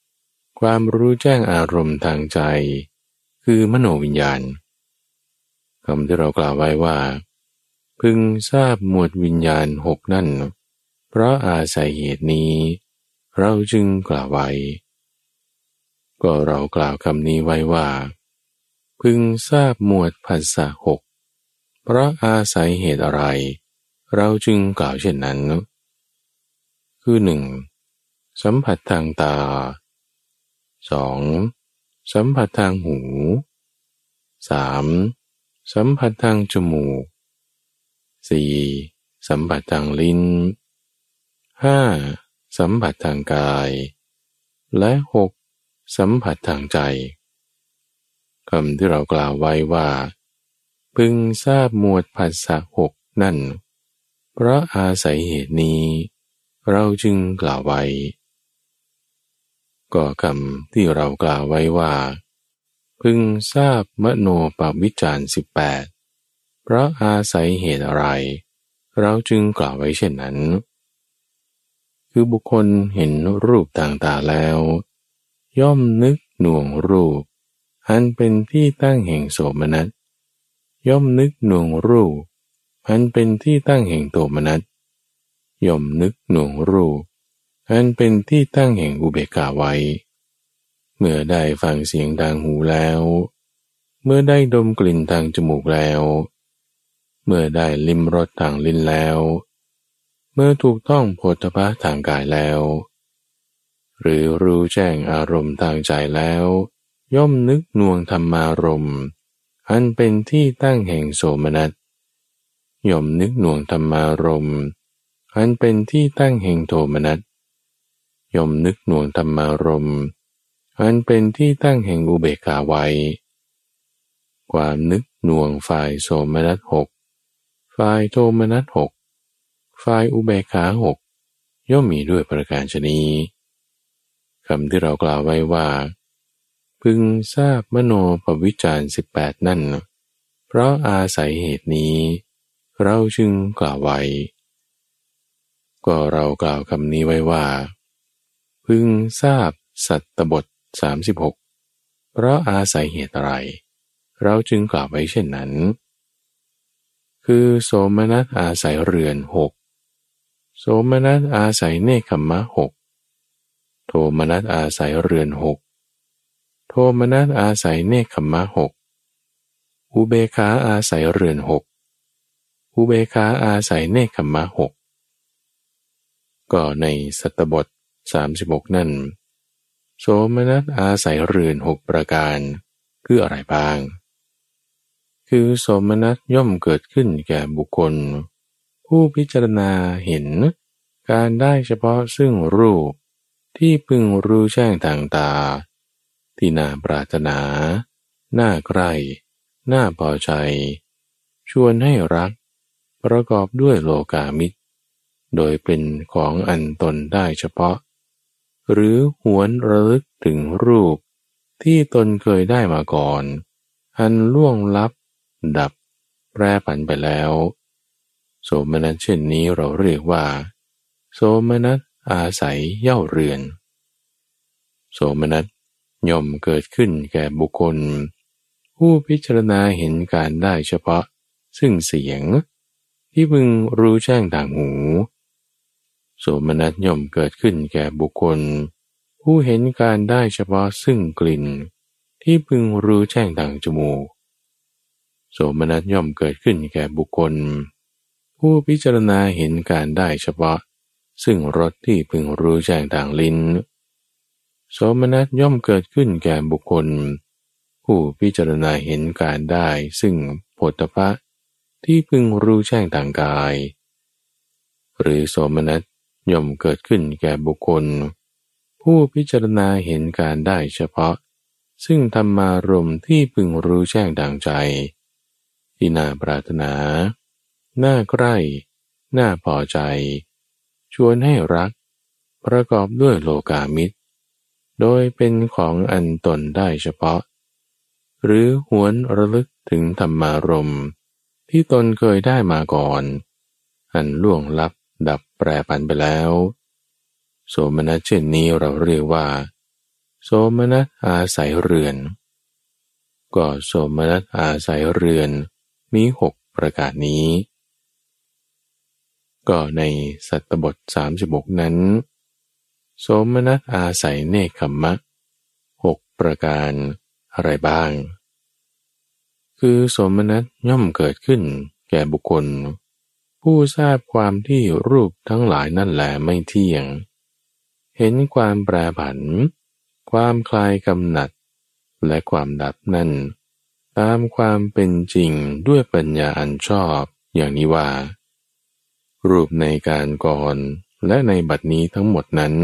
6. ความรู้แจ้งอารมณ์ทางใจ คือมโนวิญญาณคำที่เรากล่าวไว้ว่า พึงทราบหมวดวิญญาณหกนั่น เพราะอาศัยเหตุนี้ เราจึงกล่าวไว้ ก็เรากล่าวคำนี้ไว้ว่า พึงทราบหมวดภาษาหกเพราะอาศัยเหตุอะไร เราจึงกล่าวเช่นนั้น คือหนึ่งสัมผัสทางตา 2. สัมผัสทางหู 3. สัมผัสทางจมูก 4. สัมผัสทางลิ้น 5. สัมผัสทางกาย และ 6. สัมผัสทางใจคำที่เรากล่าวไว้ว่า พึงทราบหมวดภาษาหกนั่น เพราะอาศัยเหตุนี้ เราจึงกล่าวไว้ ก็คำที่เรากล่าวไว้ว่า พึงทราบมโนปวิจารสิบแปดเพราะอาศัยเหตุอะไร เราจึงกล่าวไว้เช่นนั้น คือบุคคลเห็นรูปต่างๆแล้ว ย่อมนึกหน่วงรูป อันเป็นที่ตั้งแห่งโสมนัสย่อมนึกหน่วงรูปอันเป็นที่ตั้งแห่งโทมนัสย่อมนึกหน่วงรูป อันเป็นที่ตั้งแห่งอุเบกขาไว้ เมื่อได้ฟังเสียงทางหูแล้ว เมื่อได้ดมกลิ่นทางจมูกแล้ว เมื่อได้ลิ้มรสทางลิ้นแล้ว เมื่อถูกต้องโพธพะทางกายแล้ว หรือรู้แจ้งอารมณ์ทางใจแล้ว ย่อมนึกนวงธรรมารมณ์อันเป็นที่ตั้งแห่งโสมนัสย่อมนึกนวงธรรมารมณ์อันเป็นที่ตั้งแห่งโทมนัส ย่อมนึกหน่วงธรรมารมอันเป็นที่ตั้งแห่งอุเบกขาไว้ ความนึกหน่วงฝ่ายโสมนัสหกฝ่ายโทมนัสหกฝ่ายอุเบกขาหกย่อมมีด้วยประการชนีคำที่เรากล่าวไว้ว่า พึงทราบมโนปวิจารสิบแปดนั่น เพราะอาศัยเหตุนี้ เราจึงกล่าวไว้ ก็เรากล่าวคำนี้ไว้ว่า พึงทราบสัตตบท 36 เพราะอาศัยเหตุอะไร เราจึงกล่าวไว้เช่นนั้น คือโสมนัสอาศัยเรือนหกโสมนัสอาศัยเนคขมะหกโทมนัสอาศัยเรือนหกโทมนัสอาศัยเนคขมะหกอุเบคาอาศัยเรือนหกอุเบคาอาศัยเนคขมะหกก็ในสัตบท 36 นั่น โสมนัสอาศัยเรือนหกประการ คืออะไรบ้าง คือโสมนัสย่อมเกิดขึ้นแก่บุคคล ผู้พิจารณาเห็น การได้เฉพาะซึ่งรูปที่พึงรู้แจ้งทางตา ที่น่าปรารถนา น่าใกล้น่าพอใจ ชวนให้รัก ประกอบด้วยโลกามิตร โดยเป็นของอันตนได้เฉพาะ หรือหวนระลึกถึงรูปที่ตนเคยได้มาก่อน อันล่วงลับ ดับ แปรผันไปแล้ว โสมนัสเช่นนี้เราเรียกว่า โสมนัสอาศัยเย่าเรือน โสมนัสย่อมเกิดขึ้นแก่บุคคล ผู้พิจารณาเห็นการได้เฉพาะ ซึ่งเสียง ที่พึงรู้แจ้งต่างหู โสมนัสย่อมเกิดขึ้นแก่บุคคล ผู้เห็นการได้เฉพาะซึ่งกลิ่น ที่พึงรู้แจ้งต่างจมูก โสมนัสย่อมเกิดขึ้นแก่บุคคล ผู้พิจารณาเห็นการได้เฉพาะ ซึ่งรสที่พึงรู้แจ้งต่างลิ้น โสมนัสย่อมเกิดขึ้นแก่บุคคล ผู้พิจารณาเห็นการได้ซึ่งโผฏฐะที่พึงรู้แจ้งต่างกาย หรือโสมนัส ย่อมเกิดขึ้นแก่บุคคล ผู้พิจารณาเห็นการได้เฉพาะ ซึ่งธรรมารมที่พึงรู้แจ้งดังใจ ที่น่าปรารถนา น่าใกล้ น่าพอใจ ชวนให้รัก ประกอบด้วยโลกามิตร โดยเป็นของอันตนได้เฉพาะ หรือหวนระลึกถึงธรรมารมที่ตนเคยได้มาก่อน อันล่วงลับ รปันไปแล้ว โสมนัสเช่นนี้เราเรียกว่า โสมนัสอาศัยเรือน ก็โสมนัสอาศัยเรือนมีหกประกาศนี้ ก็ในสัตตบทสามสิบกนั้น โสมนัสอาศัยเนคขมะหกประการอะไรบ้าง คือสมนัตย่อมเกิดขึ้นแก่บุคคล ผู้ทราบความที่รูปทั้งหลายนั่นแหละไม่เที่ยง เห็นความแปรผัน ความคลายกำหนัด และความดับนั่น ตามความเป็นจริงด้วยปัญญาอันชอบอย่างนี้ว่า รูปในการก่อนและในบัดนี้ทั้งหมดนั้น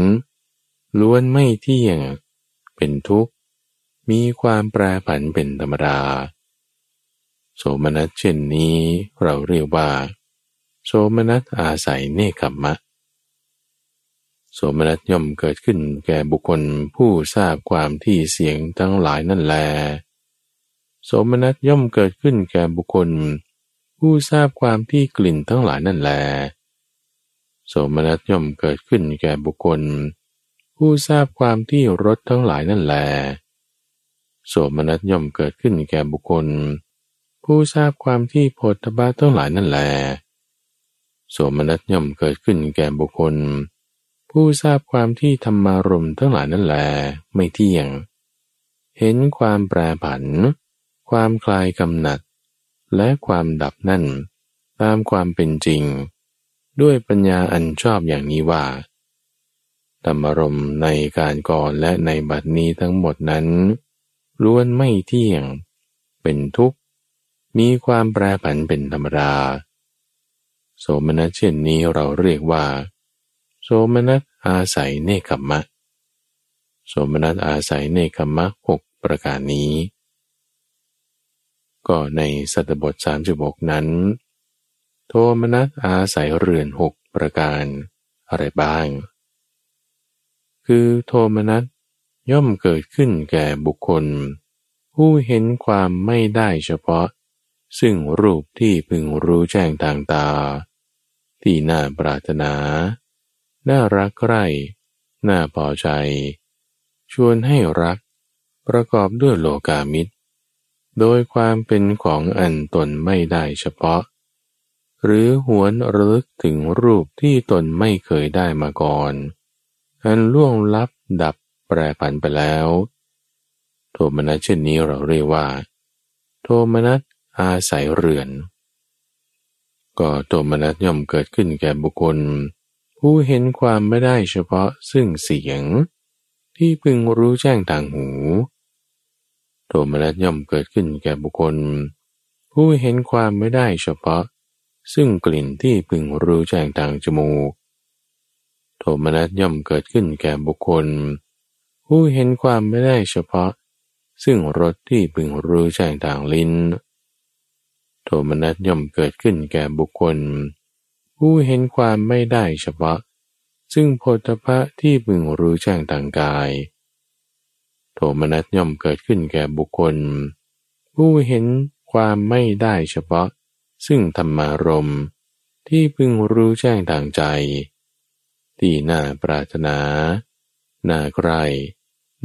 ล้วนไม่เที่ยง เป็นทุกข์ มีความแปรผันเป็นธรรมดา โสมนัสเช่นนี้เราเรียกว่า โสมนัสอาศัยเนคขมมะ โสมนัสย่อมเกิดขึ้นแก่บุคคลผู้ทราบความที่เสียงทั้งหลายนั่นแล โสมนัสย่อมเกิดขึ้นแก่บุคคล ผู้ทราบความที่กลิ่นทั้งหลายนั่นแล โสมนัสย่อมเกิดขึ้นแก่บุคคล ผู้ทราบความที่รสทั้งหลายนั่นแล โสมนัสย่อมเกิดขึ้นแก่บุคคล ผู้ทราบความที่โพธบาทั้งหลายนั่นแล โสมนัสย่อมเกิดขึ้นแก่บุคคล ผู้ทราบความที่ธรรมารมทั้งหลายนั่นแลไม่เที่ยง เห็นความแปรผัน ความคลายกำหนัด และความดับนั่น ตามความเป็นจริง ด้วยปัญญาอันชอบอย่างนี้ว่า ธรรมารมในการก่อนและในบัดนี้ทั้งหมดนั้นล้วนไม่เที่ยง เป็นทุกข์ มีความแปรผันเป็นธรรมดา โสมนัสเช่นนี้เราเรียกว่า โสมนัสอาศัยเนคขมะ โสมนัสอาศัยเนคขมะหกประการนี้ ก็ในสัตบทสามสิบกนั้น โทมนัสอาศัยเรือนหกประการอะไรบ้าง คือโทมนัสย่อมเกิดขึ้นแก่บุคคล ผู้เห็นความไม่ได้เฉพาะ ซึ่งรูปที่พึงรู้แจ้งทางตา ที่น่าปรารถนา น่ารักใคร่น่าพอใจ ชวนให้รัก ประกอบด้วยโลกามิตร โดยความเป็นของอันตนไม่ได้เฉพาะ หรือหวนระลึกถึงรูปที่ตนไม่เคยได้มาก่อน อันล่วงลับดับแปรผันไปแล้ว โทมนัสเช่นนี้เราเรียกว่า โทมนัสอาศัยเรือน ก็โทมนัสย่อมเกิดขึ้นแก่บุคคล ผู้เห็นความไม่ได้เฉพาะซึ่งเสียง ที่พึงรู้แจ้งทางหูโทมนัสย่อมเกิดขึ้นแก่บุคคล ผู้เห็นความไม่ได้เฉพาะ ซึ่งกลิ่นที่พึงรู้แจ้งทางจมูกโทมนัสย่อมเกิดขึ้นแก่บุคคล ผู้เห็นความไม่ได้เฉพาะ ซึ่งรสที่พึงรู้แจ้งทางลิ้น โทมนัสย่อมเกิดขึ้นแก่บุคคล ผู้เห็นความไม่ได้เฉพาะ ซึ่งโพธพะที่พึงรู้แจ้งต่างกาย โทมนัสย่อมเกิดขึ้นแก่บุคคล ผู้เห็นความไม่ได้เฉพาะ ซึ่งธรรมารมที่พึงรู้แจ้งทางใจ ที่น่าปรารถนา น่าใคร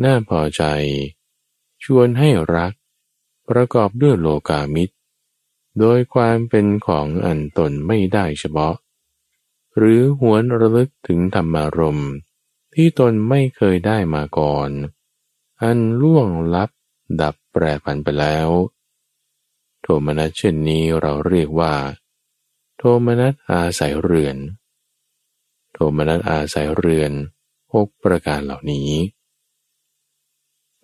น่าพอใจ ชวนให้รัก ประกอบด้วยโลกามิตร โดยความเป็นของอันตนไม่ได้เฉพาะ หรือหวนระลึกถึงธรรมารมณ์ที่ตนไม่เคยได้มาก่อน อันล่วงลับดับแปรผันไปแล้ว โทมนัสเช่นนี้เราเรียกว่า โทมนัสอาศัยเรือน โทมนัสอาศัยเรือนหกประการเหล่านี้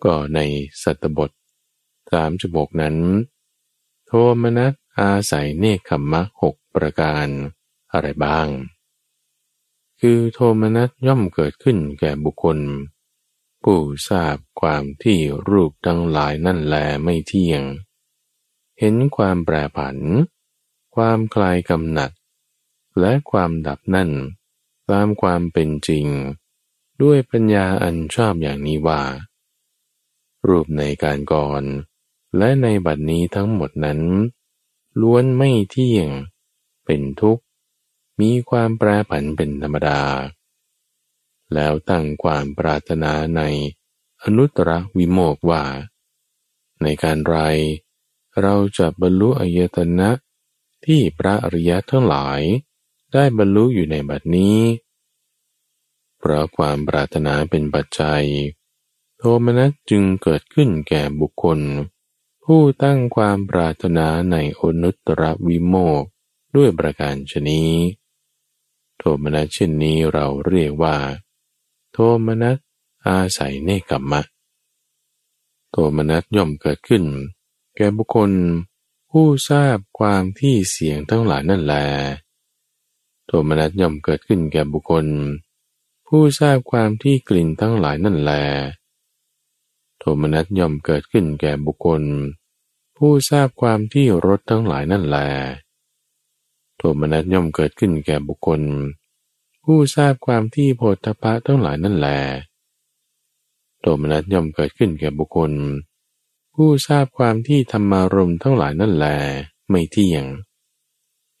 ก็ในสัตบทสามจบกนั้น โทมนัส อาศัยเนคขมมะหกประการอะไรบ้าง คือโทมนัสย่อมเกิดขึ้นแก่บุคคล ผู้ทราบความที่รูปทั้งหลายนั่นแลไม่เที่ยง เห็นความแปรผัน ความคลายกำหนัด และความดับนั่น ตามความเป็นจริง ด้วยปัญญาอันชอบอย่างนี้ว่า รูปในการก่อน และในบัดนี้ทั้งหมดนั้น ล้วนไม่เที่ยง เป็นทุกข์ มีความแปรผันเป็นธรรมดา แล้วตั้งความปรารถนาในอนุตตรวิโมกว่า ในการไร เราจะบรรลุอายตนะที่พระอริยะทั้งหลายได้บรรลุอยู่ในบัดนี้ เพราะความปรารถนาเป็นปัจจัย โทมนัสจึงเกิดขึ้นแก่บุคคล ผู้ตั้งความปรารถนาในอนุตตรวิโมกด้วยประการชนี้ โทมนัสเช่นนี้เราเรียกว่า โทมนัสอาศัยเนกขมมะ โทมนัสย่อมเกิดขึ้น แก่บุคคลผู้ทราบความที่เสียงทั้งหลายนั่นแล โทมนัสย่อมเกิดขึ้นแก่บุคคล ผู้ทราบความที่กลิ่นทั้งหลายนั่นแล โทมนัสย่อมเกิดขึ้นแก่บุคคล ผู้ทราบความที่รสทั้งหลายนั่นแล โทมนัสย่อมเกิดขึ้นแก่บุคคล ผู้ทราบความที่โพธพะทั้งหลายนั่นแล โทมนัสย่อมเกิดขึ้นแก่บุคคล ผู้ทราบความที่ธรรมารมทั้งหลายนั่นแล ไม่เที่ยง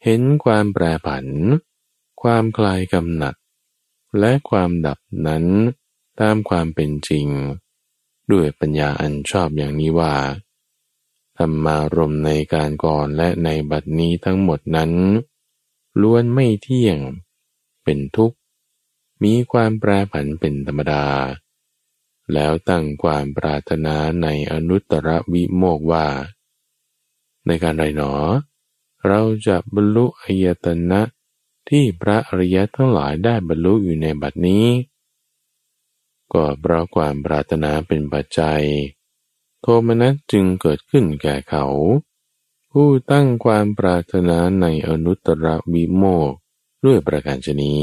เห็นความแปรผัน ความคลายกำหนัด และความดับนั้นตามความเป็นจริง ด้วยปัญญาอันชอบอย่างนี้ว่าธรรมารมในการก่อนและในบัดนี้ทั้งหมดนั้น ล้วนไม่เที่ยง เป็นทุกข์ มีความแปรผันเป็นธรรมดา แล้วตั้งความปรารถนาในอนุตตรวิโมกว่า ในการไรหนอ เราจะบรรลุอายตนะที่พระอริยทั้งหลายได้บรรลุอยู่ในบัดนี้ ก็เพราะความปรารถนาเป็นปัจจัย โทมนัสจึงเกิดขึ้นแก่เขา ผู้ตั้งความปรารถนาในอนุตตรวิโมกด้วยประการชนี้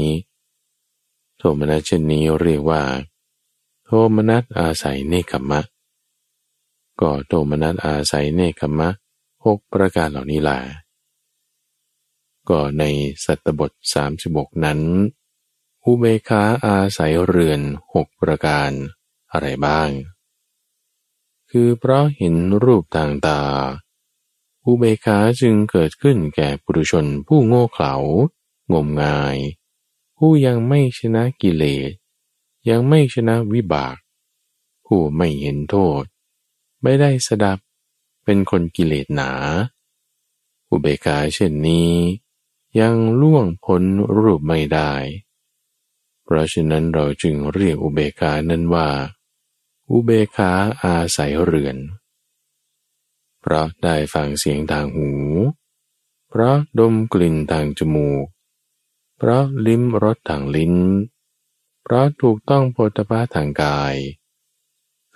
โทมนัสเช่นนี้เรียกว่า โทมนัสอาศัยเนคขมะ ก็โทมนัสอาศัยเนคขมะหกประการเหล่านี้แหละก็ในสัตบทสามสิบกนั้น อุเบคาอาศัยเรือนหกประการอะไรบ้าง คือเพราะเห็นรูปต่างตา อุเบกขาจึงเกิดขึ้นแก่ปุถุชนผู้โง่เขลางมงาย ผู้ยังไม่ชนะกิเลส ยังไม่ชนะวิบาก ผู้ไม่เห็นโทษ ไม่ได้สดับเป็นคนกิเลสหนา อุเบกขาเช่นนี้ ยังล่วงพ้นรูปไม่ได้ พราะฉะนั้นเราจึงเรียกอุเบกขานั้นว่า อุเบกขาอาศัยเรือน เพราะได้ฟังเสียงทางหู เพราะดมกลิ่นทางจมูก เพราะลิ้มรสทางลิ้น เพราะถูกต้องโพธภาทางกาย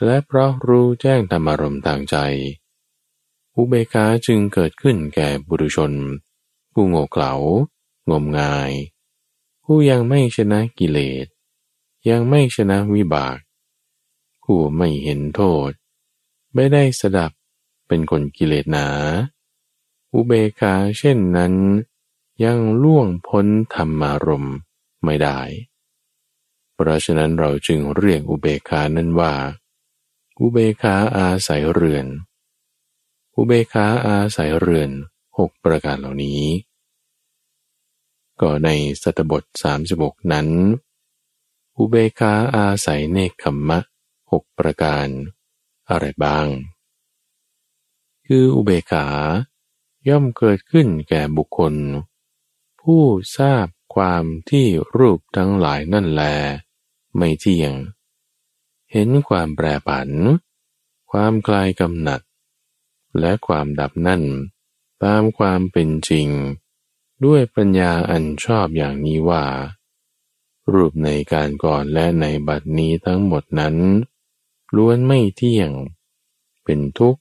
และเพราะรู้แจ้งธรรมารมทางใจ อุเบกขาจึงเกิดขึ้นแก่บุรุชน ผู้โง่เขลางมงาย ผู้ยังไม่ชนะกิเลส ยังไม่ชนะวิบาก ผู้ไม่เห็นโทษ ไม่ได้สดับเป็นคนกิเลสหนา อุเบกขาเช่นนั้น ยังล่วงพ้นธรรมารมไม่ได้ เพราะฉะนั้นเราจึงเรียกอุเบกขานั้นว่า อุเบกขาอาศัยเรือน อุเบกขาอาศัยเรือนหกประการเหล่านี้ ก็ในสัตบท 36 นั้น อุเบกาอาศัยเนคขมมะหกประการอะไรบ้าง คืออุเบกาย่อมเกิดขึ้นแก่บุคคล ผู้ทราบความที่รูปทั้งหลายนั่นแล ไม่เที่ยง เห็นความแปรผัน ความกลายกำหนัด และความดับนั่น ตามความเป็นจริง ด้วยปัญญาอันชอบอย่างนี้ว่า รูปในการก่อนและในบัดนี้ทั้งหมดนั้น ล้วนไม่เที่ยง เป็นทุกข์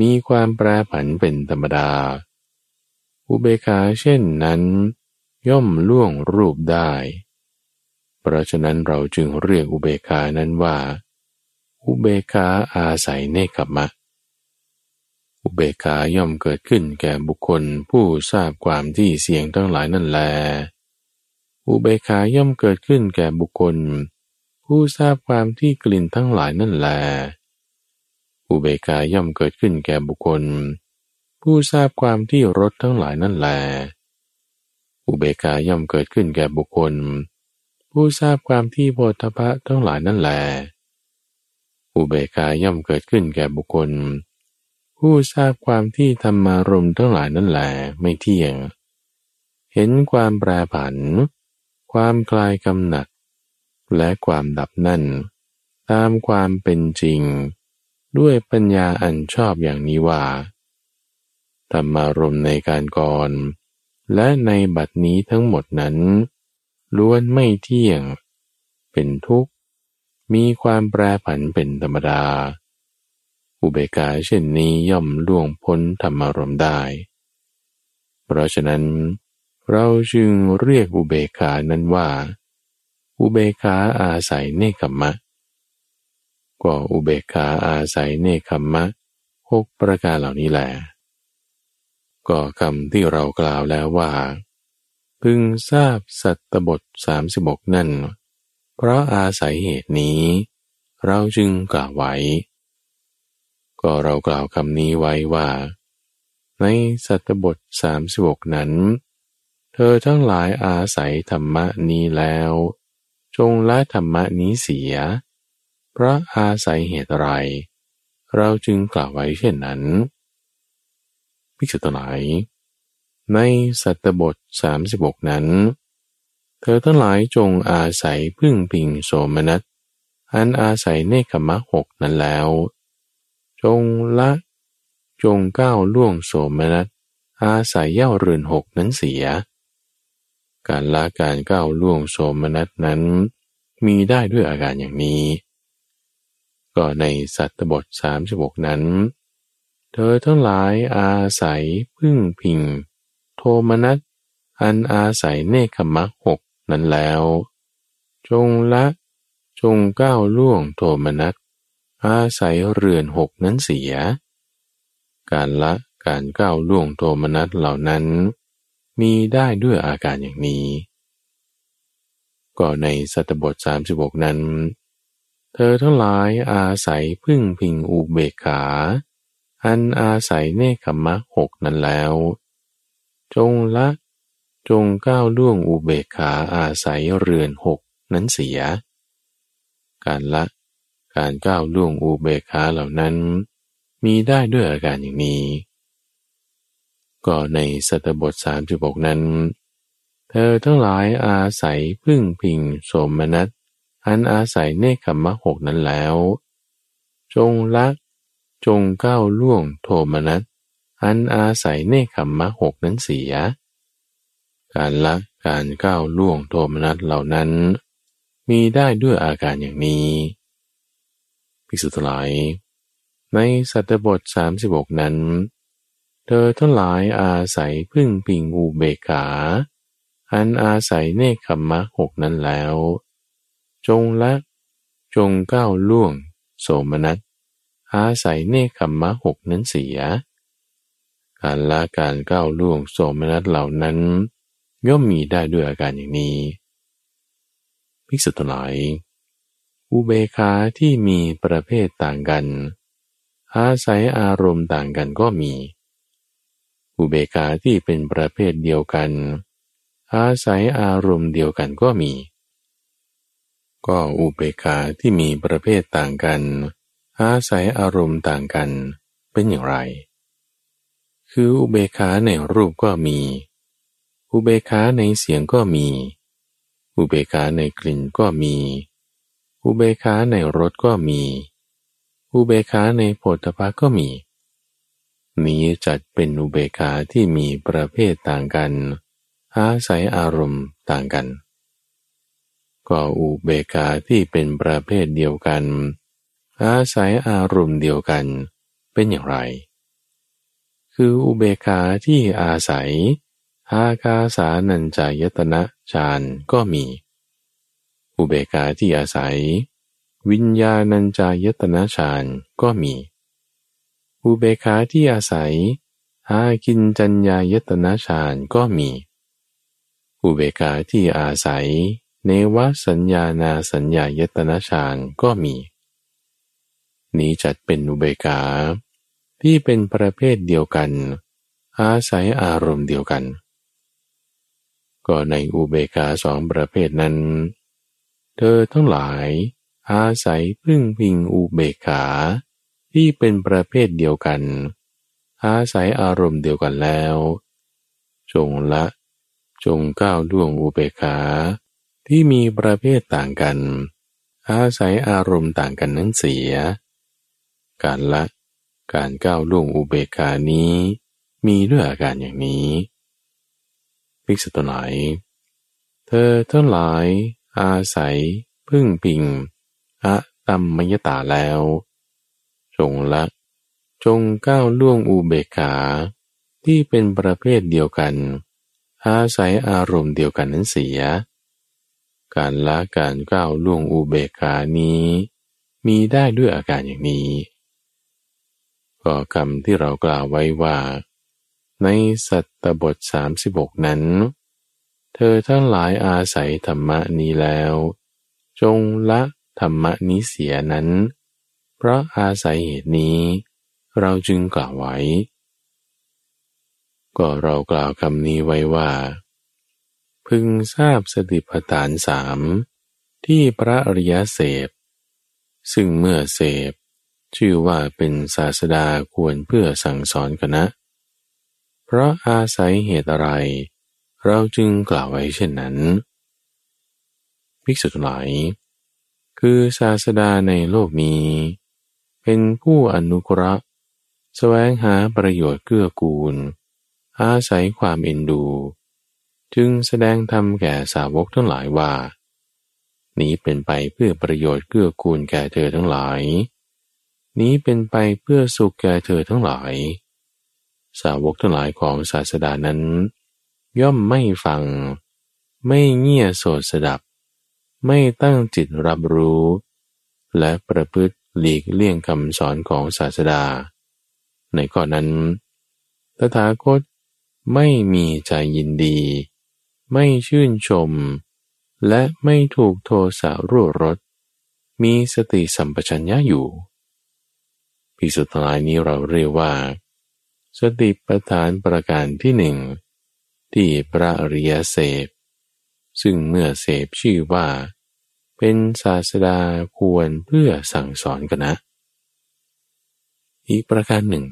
มีความแปรผันเป็นธรรมดา อุเบกาเช่นนั้น ย่อมล่วงรูปได้ เพราะฉะนั้นเราจึงเรียกอุเบกานั้นว่า อุเบกาอาศัยเนคขมะ อุเบกาย่อมเกิดขึ้นแก่บุคคลผู้ทราบความที่เสียงทั้งหลายนั่นแล อุเบกาย่อมเกิดขึ้นแก่บุคคล ผู้ทราบความที่กลิ่นทั้งหลายนั่นแล อุเบกาย่อมเกิดขึ้นแก่บุคคล ผู้ทราบความที่รสทั้งหลายนั่นแล อุเบกาย่อมเกิดขึ้นแก่บุคคล ผู้ทราบความที่โพธพะทั้งหลายนั่นแล อุเบกาย่อมเกิดขึ้นแก่บุคคล ผู้ทราบความที่ธรรมารมทั้งหลายนั่นแหลไม่เที่ยง เห็นความแปรผัน ความคลายกำหนัด และความดับนั่น ตามความเป็นจริง ด้วยปัญญาอันชอบอย่างนี้ว่าธรรมารมในการก่อน และในบัดนี้ทั้งหมดนั้น ล้วนไม่เที่ยง เป็นทุกข์ มีความแปรผันเป็นธรรมดา อุเบกาเช่นนี้ย่อมล่วงพ้นธรรมารมได้ เพราะฉะนั้น เราจึงเรียกอุเบกานั้นว่า อุเบกาอาศัยเนคขมะก็อุเบกขาอาศัยเนคขมะหกประการเหล่านี้แหละก็คำที่เรากล่าวแล้วว่า พึงทราบสัตตบทสามสิบกนั่น เพราะอาศัยเหตุนี้ เราจึงกล่าวไว้ ก็เรากล่าวคำนี้ไว้ว่า ในสัตตบทสามสิบกนั้น เธอทั้งหลายอาศัยธรรมะนี้แล้ว จงละธรรมะนี้เสีย เพราะอาศัยเหตุไร เราจึงกล่าวไว้เช่นนั้นภิกษุทั้งหลายในสัตตบทสามสิบกนั้น เธอทั้งหลายจงอาศัยพึ่งพิงโสมนัสอันอาศัยเนคขมะหกนั้นแล้ว จงละ จงก้าวล่วงโสมนัสอาศัยเย่าเรือนหกนั้นเสีย การละการก้าวล่วงโสมนัสนั้น มีได้ด้วยอาการอย่างนี้ ก็ในสัตตบทสามสิบกนั้น เธอทั้งหลายอาศัยพึ่งพิง โทมนัสอันอาศัยเนคขมักหกนั้นแล้ว จงละจงก้าวล่วงโทมนัส อาศัยเรือนหกนั้นเสีย การละการก้าวล่วงโทมนัสเหล่านั้น มีได้ด้วยอาการอย่างนี้ ก็ในสัตบทสามสิบกนั้น เธอทั้งหลายอาศัยพึ่งพิงอุเบกขา อันอาศัยเนคขมะหกนั้นแล้ว จงละจงก้าวล่วงอุเบกขาอาศัยเรือนหกนั้นเสีย การละ การก้าวล่วงอุเบกขาเหล่านั้น มีได้ด้วยอาการอย่างนี้ ก็ในสัตบทสามสิบกนั้น เธอทั้งหลายอาศัยพึ่งพิงโสมนัสอันอาศัยเนคขมะหกนั้นแล้ว จงละจงก้าวล่วงโทมนัสอันอาศัยเนคขมมะหกนั้นเสีย การละการก้าวล่วงโทมนัสเหล่านั้น มีได้ด้วยอาการอย่างนี้ พิสุทธิ์หลาย ในสัตบทสามสิบกนั้น เธอทั้งหลายอาศัยพึ่งพิงอุเบกขา อันอาศัยเนคขมมะหกนั้นแล้ว จงละจงก้าวล่วง โสมนัสอาศัยเนคขมมะหกนั้นเสีย การละการก้าวล่วงโสมนัสเหล่านั้น ย่อมมีได้ด้วยอาการอย่างนี้ ภิกษุทั้งหลาย อุเบคาที่มีประเภทต่างกัน อาศัยอารมณ์ต่างกันก็มี อุเบคาที่เป็นประเภทเดียวกัน อาศัยอารมณ์เดียวกันก็มี ก็อุเบกขาที่มีประเภทต่างกัน อาศัยอารมณ์ต่างกันเป็นอย่างไร คืออุเบกขาในรูปก็มี อุเบกขาในเสียงก็มี อุเบกขาในกลิ่นก็มี อุเบกขาในรสก็มี อุเบกขาในโผฏฐัพพะก็มี นี้จัดเป็นอุเบกขาที่มีประเภทต่างกันอาศัยอารมณ์ต่างกัน ก็อุเบกขาที่เป็นประเภทเดียวกัน อาศัยอารมณ์เดียวกันเป็นอย่างไร คืออุเบกขาที่อาศัยอากาสานัญจายตนะฌานก็มี อุเบกขาที่อาศัย วิญญาณัญจายตนะฌานก็มี อุเบคาที่อาศัยหากินจัญญายตนะฌานก็มี อุเบกาที่อาศัย เนวสัญญานาสัญญายตนะฌานก็มี นี้จัดเป็นอุเบกาที่เป็นประเภทเดียวกัน อาศัยอารมณ์เดียวกัน ก็ในอุเบกาสองประเภทนั้น เธอทั้งหลาย อาศัยพึ่งพิงอุเบกขา ที่เป็นประเภทเดียวกัน อาศัยอารมณ์เดียวกันแล้ว จงละ จงก้าวล่วงอุเบกขา ที่มีประเภทต่างกัน อาศัยอารมณ์ต่างกันนั้นเสีย การละ การก้าวล่วงอุเบกขานี้ มีด้วยอาการอย่างนี้ภิกษุตัวไหนเธอทั้งหลาย อาศัยพึ่งพิงอะตัมมยตาแล้ว จงละจงก้าวล่วงอุเบกขาที่เป็นประเภทเดียวกัน อาศัยอารมณ์เดียวกันนั้นเสีย การละการก้าวล่วงอุเบกขานี้ มีได้ด้วยอาการอย่างนี้ ก็คำที่เรากล่าวไว้ว่า ในสัตตบท 36 นั้น เธอทั้งหลายอาศัยธรรมะนี้แล้ว จงละธรรมะนี้เสียนั้น เพราะอาศัยเหตุนี้ เราจึงกล่าวไว้ ก็เรากล่าวคำนี้ไว้ว่า พึงทราบสติปัฏฐานสามที่พระอริยเสพ ซึ่งเมื่อเสพ ชื่อว่าเป็นศาสดาควรเพื่อสั่งสอนกันนะ เพราะอาศัยเหตุอะไร เราจึงกล่าวไว้เช่นนั้น ภิกษุทั้งหลายคือศาสดาในโลกนี้ เป็นผู้อนุเคราะห์แสวงหาประโยชน์เกื้อกูล อาศัยความเอ็นดู จึงแสดงธรรมแก่สาวกทั้งหลายว่า นี้เป็นไปเพื่อประโยชน์เกื้อกูลแก่เธอทั้งหลาย นี้เป็นไปเพื่อสุขแก่เธอทั้งหลาย สาวกทั้งหลายของศาสดานั้น ย่อมไม่ฟัง ไม่เงี่ยโสดสดับ ไม่ตั้งจิตรับรู้ และประพฤติหลีกเลี่ยงคำสอนของศาสดา ในข้อนั้น ตถาคตไม่มีใจยินดี ไม่ชื่นชม และไม่ถูกโทสะรั่วรถมีสติสัมปชัญญะอยู่พิสุทธิ์ลายนี้เราเรียกว่า สติปัฏฐานประการที่หนึ่ง ที่พระอริยเสพ ซึ่งเมื่อเสพชื่อว่า เป็นศาสดาควรเพื่อสั่งสอนกันนะ อีกประการหนึ่ง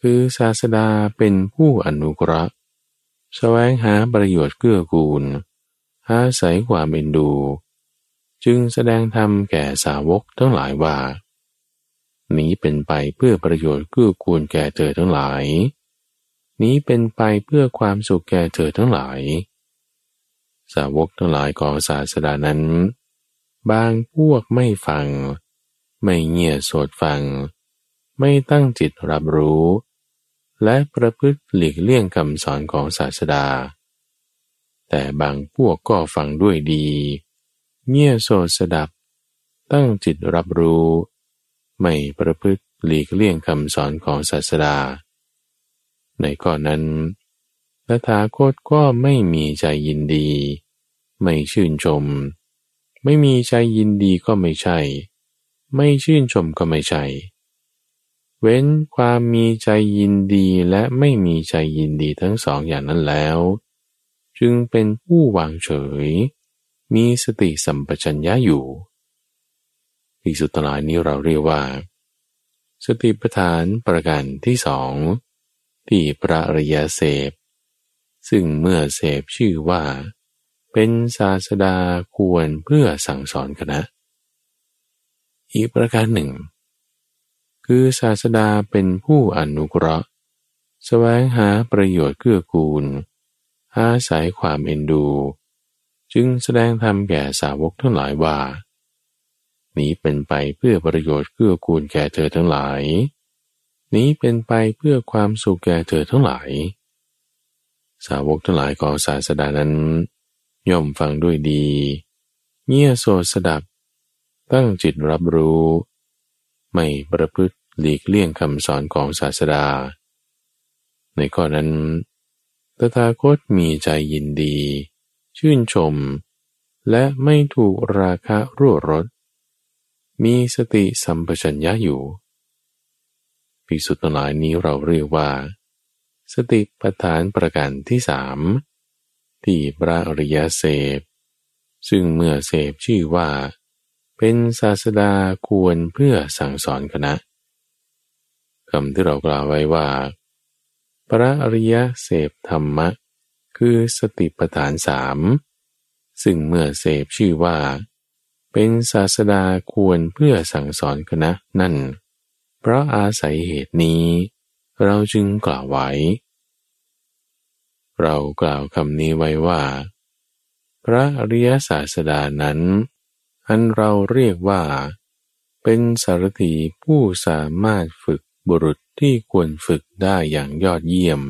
คือศาสดาเป็นผู้อนุเคราะห์แสวงหาประโยชน์เกื้อกูลอาศัยความเอ็นดู จึงแสดงธรรมแก่สาวกทั้งหลายว่า นี้เป็นไปเพื่อประโยชน์เกื้อกูลแก่เธอทั้งหลาย นี้เป็นไปเพื่อความสุขแก่เธอทั้งหลาย สาวกทั้งหลายของศาสดานั้น บางพวกไม่ฟัง ไม่เงี่ยโสดฟัง ไม่ตั้งจิตรับรู้ และประพฤติหลีกเลี่ยงคำสอนของศาสดา แต่บางพวกก็ฟังด้วยดี เงี่ยโสดสดับ ตั้งจิตรับรู้ ไม่ประพฤติหลีกเลี่ยงคำสอนของศาสดา ในก่อนนั้นตถาคตก็ไม่มีใจยินดี ไม่ชื่นชม ไม่มีใจยินดีก็ไม่ใช่ ไม่ชื่นชมก็ไม่ใช่ เว้นความมีใจยินดีและไม่มีใจยินดีทั้งสองอย่างนั้นแล้ว จึงเป็นผู้วางเฉย มีสติสัมปชัญญะอยู่ที่สุดท้ายนี้เราเรียกว่า สติปัฏฐานประการที่สอง ที่พระริยเสพ ซึ่งเมื่อเสพชื่อว่า เป็นศาสดาควรเพื่อสั่งสอนคณะ อีกประการหนึ่ง คือศาสดาเป็นผู้อนุเคราะห์แสวงหาประโยชน์เกื้อกูล อาศัยความเอ็นดู จึงแสดงธรรมแก่สาวกทั้งหลายว่า นี้เป็นไปเพื่อประโยชน์เกื้อกูลแก่เธอทั้งหลาย นี้เป็นไปเพื่อความสุขแก่เธอทั้งหลาย สาวกทั้งหลายของศาสดานั้น ย่อมฟังด้วยดี เงี่ยโสดสดับ ตั้งจิตรับรู้ ไม่ประพฤติหลีกเลี่ยงคำสอนของศาสดา ในข้อนั้นตถาคตมีใจยินดี ชื่นชม และไม่ถูกราคะรั่วรสมีสติสัมปชัญญะอยู่ ภิกษุทั้งหลายนี้เราเรียกว่า สติปัฏฐานประการที่สามที่พระอริยเสพ ซึ่งเมื่อเสพชื่อว่า เป็นศาสดาควรเพื่อสั่งสอนคณะคำที่เรากล่าวไว้ว่า พระอริยเสพธรรมะ คือสติปัฏฐานสามซึ่งเมื่อเสพชื่อว่า เป็นศาสดาควรเพื่อสั่งสอนคณะนั่น เพราะอาศัยเหตุนี้ เราจึงกล่าวไว้ เรากล่าวคำนี้ไว้ว่า พระอริยศาสดานั้น อันเราเรียกว่า เป็นสารถีผู้สามารถฝึกบุรุษที่ควรฝึกได้อย่างยอดเยี่ยม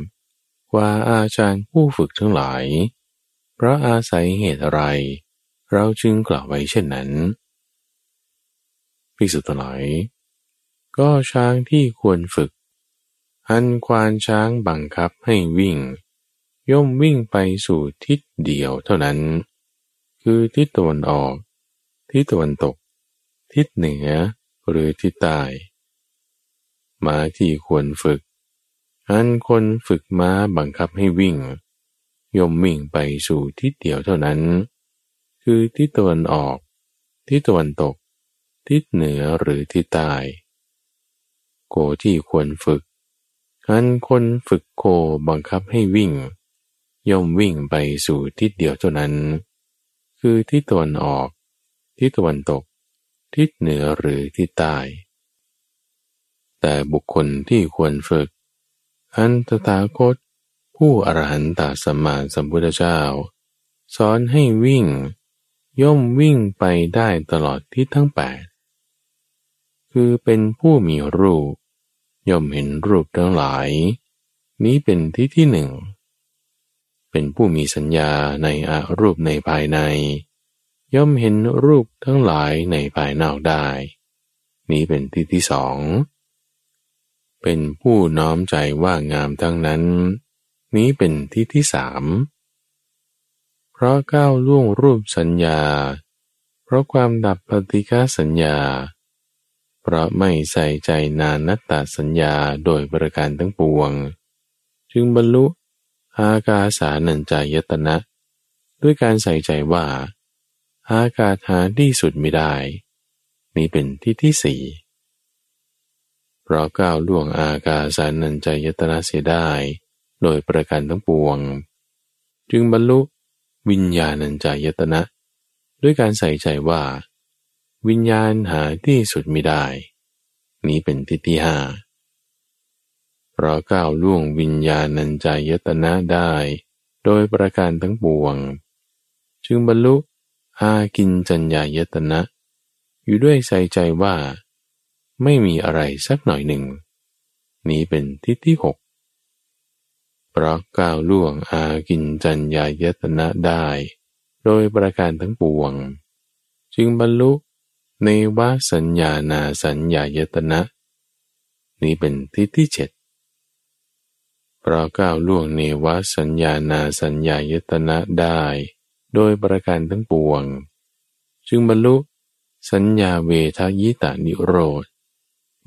กว่าอาจารย์ผู้ฝึกทั้งหลาย เพราะอาศัยเหตุอะไร เราจึงกล่าวไว้เช่นนั้นพิสุทธิ์หลาย ก็ช้างที่ควรฝึก อันควานช้างบังคับให้วิ่ง ย่อมวิ่งไปสู่ทิศเดียวเท่านั้น คือทิศตะวันออก ทิศตะวันตก ทิศเหนือหรือทิศใต้ม้าที่ควรฝึก อันคนฝึกม้าบังคับให้วิ่ง ย่อมวิ่งไปสู่ทิศเดียวเท่านั้น คือทิศตะวันออก ทิศตะวันตก ทิศเหนือหรือทิศใต้ โกที่ควรฝึกอันคนฝึกโคบังคับให้วิ่ง ย่อมวิ่งไปสู่ทิศเดียวเท่านั้น คือทิศตะวันออก ทิศตะวันตก ทิศเหนือหรือทิศใต้แต่บุคคลที่ควรฝึกอันตถาคต ผู้อรหันตสัมมาสัมพุทธเจ้า สอนให้วิ่ง ย่อมวิ่งไปได้ตลอดทิศทั้งแปด คือเป็นผู้มีรูป ย่อมเห็นรูปทั้งหลาย นี้เป็นที่ที่หนึ่ง เป็นผู้มีสัญญาในอารูปในภายใน ย่อมเห็นรูปทั้งหลายในภายนอกได้ นี้เป็นที่ที่สองเป็นผู้น้อมใจว่างามทั้งนั้น นี้เป็นที่ที่สามเพราะก้าวล่วงรูปสัญญา เพราะความดับปฏิฆาสัญญา เพราะไม่ใส่ใจนานัตตาสัญญาโดยประการทั้งปวง จึงบรรลุอากาสานัญจายตนะ ด้วยการใส่ใจว่า อากาศหาที่สุดไม่ได้นี้เป็นที่ที่สี่เพราะก้าวล่วงอากาสานัญจายตนะเสียได้ โดยประการทั้งปวง จึงบรรลุวิญญาณัญจายตนะ ด้วยการใส่ใจว่า วิญญาณหาที่สุดไม่ได้ นี้เป็นทิฏฐิห้าเพราะก้าวล่วงวิญญาณัญจายตนะได้ โดยประการทั้งปวง จึงบรรลุอากินจัญญายตนะ อยู่ด้วยใส่ใจว่า ไม่มีอะไรสักหน่อยหนึ่ง นี้เป็นทิศที่หกเพราะก้าวล่วงอากินจัญญายตนะได้ โดยประการทั้งปวง จึงบรรลุ ในวาสัญญานาสัญญายตนะ นี้เป็นทิศที่เจ็ดเพราะก้าวล่วงในวสัญญานาสัญญายตนะได้ โดยประการทั้งปวง จึงบรรลุสัญญาเวทายตานิโรธ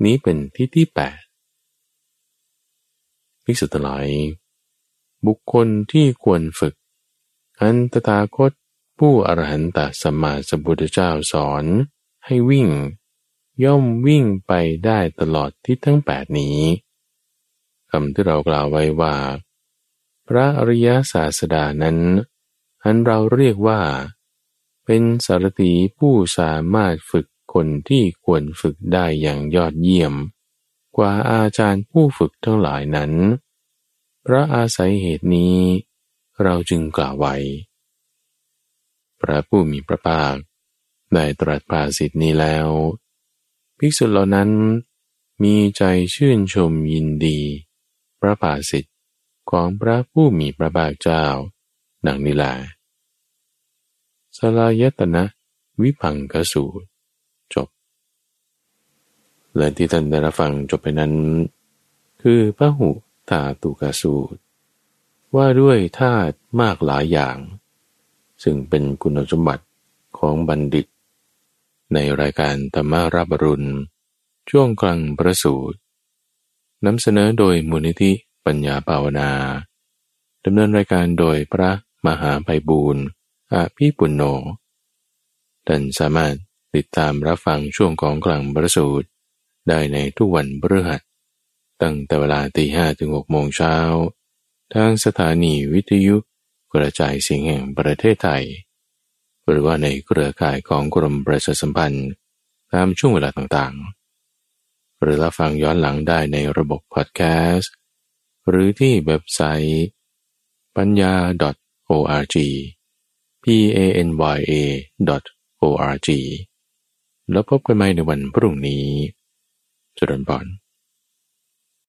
นี้เป็นที่ที่แปดภิกษุทั้งหลายบุคคลที่ควรฝึก อันตถาคตผู้อรหันตสัมมาสัมพุทธเจ้าสอน ให้วิ่ง ย่อมวิ่งไปได้ตลอดที่ทั้งแปดนี้คำที่เรากล่าวไว้ว่า พระอริยศาสดานั้นอันเราเรียกว่า เป็นสารถีผู้สามารถฝึกคนที่ควรฝึกได้อย่างยอดเยี่ยม กว่าอาจารย์ผู้ฝึกทั้งหลายนั้น พระอาศัยเหตุนี้ เราจึงกล่าวไว้ พระผู้มีพระภาค ได้ตรัสภาสิทธินี้แล้ว ภิกษุเหล่านั้นมีใจชื่นชมยินดี พระภาสิทธิของพระผู้มีพระภาคเจ้า ดังนี้แหละสลายตนะวิพังกสูตร จบ และที่ท่านได้รับฟังจบไปนั้น คือพระหุตาตุกสูตร ว่าด้วยธาตุมากหลายอย่าง ซึ่งเป็นคุณสมบัติของบัณฑิต ในรายการธรรมารับรุณ ช่วงกลางประสูตรนำเสนอโดยมูลนิธิปัญญาภาวนาดำเนินรายการโดยพระมหาไพบูรณ์อาภีปุณโญท่านสามารถติดตามรับฟังช่วงของกลางประสูตรได้ในทุกวันพฤหัสตั้งแต่เวลาตีห้ถึงหกโมงเช้า ทางสถานีวิทยุกระจายเสียงแห่งประเทศไทย หรือว่าในเครือข่ายของกรมประชาสัมพันธ์ตามช่วงเวลาต่างๆ หรือรับฟังย้อนหลังได้ในระบบพอดแคสต์ หรือที่เว็บไซต์ปัญญา .org p a n y a org แล้วพบกันใหม่ในวันพรุ่งนี้จุดนบอน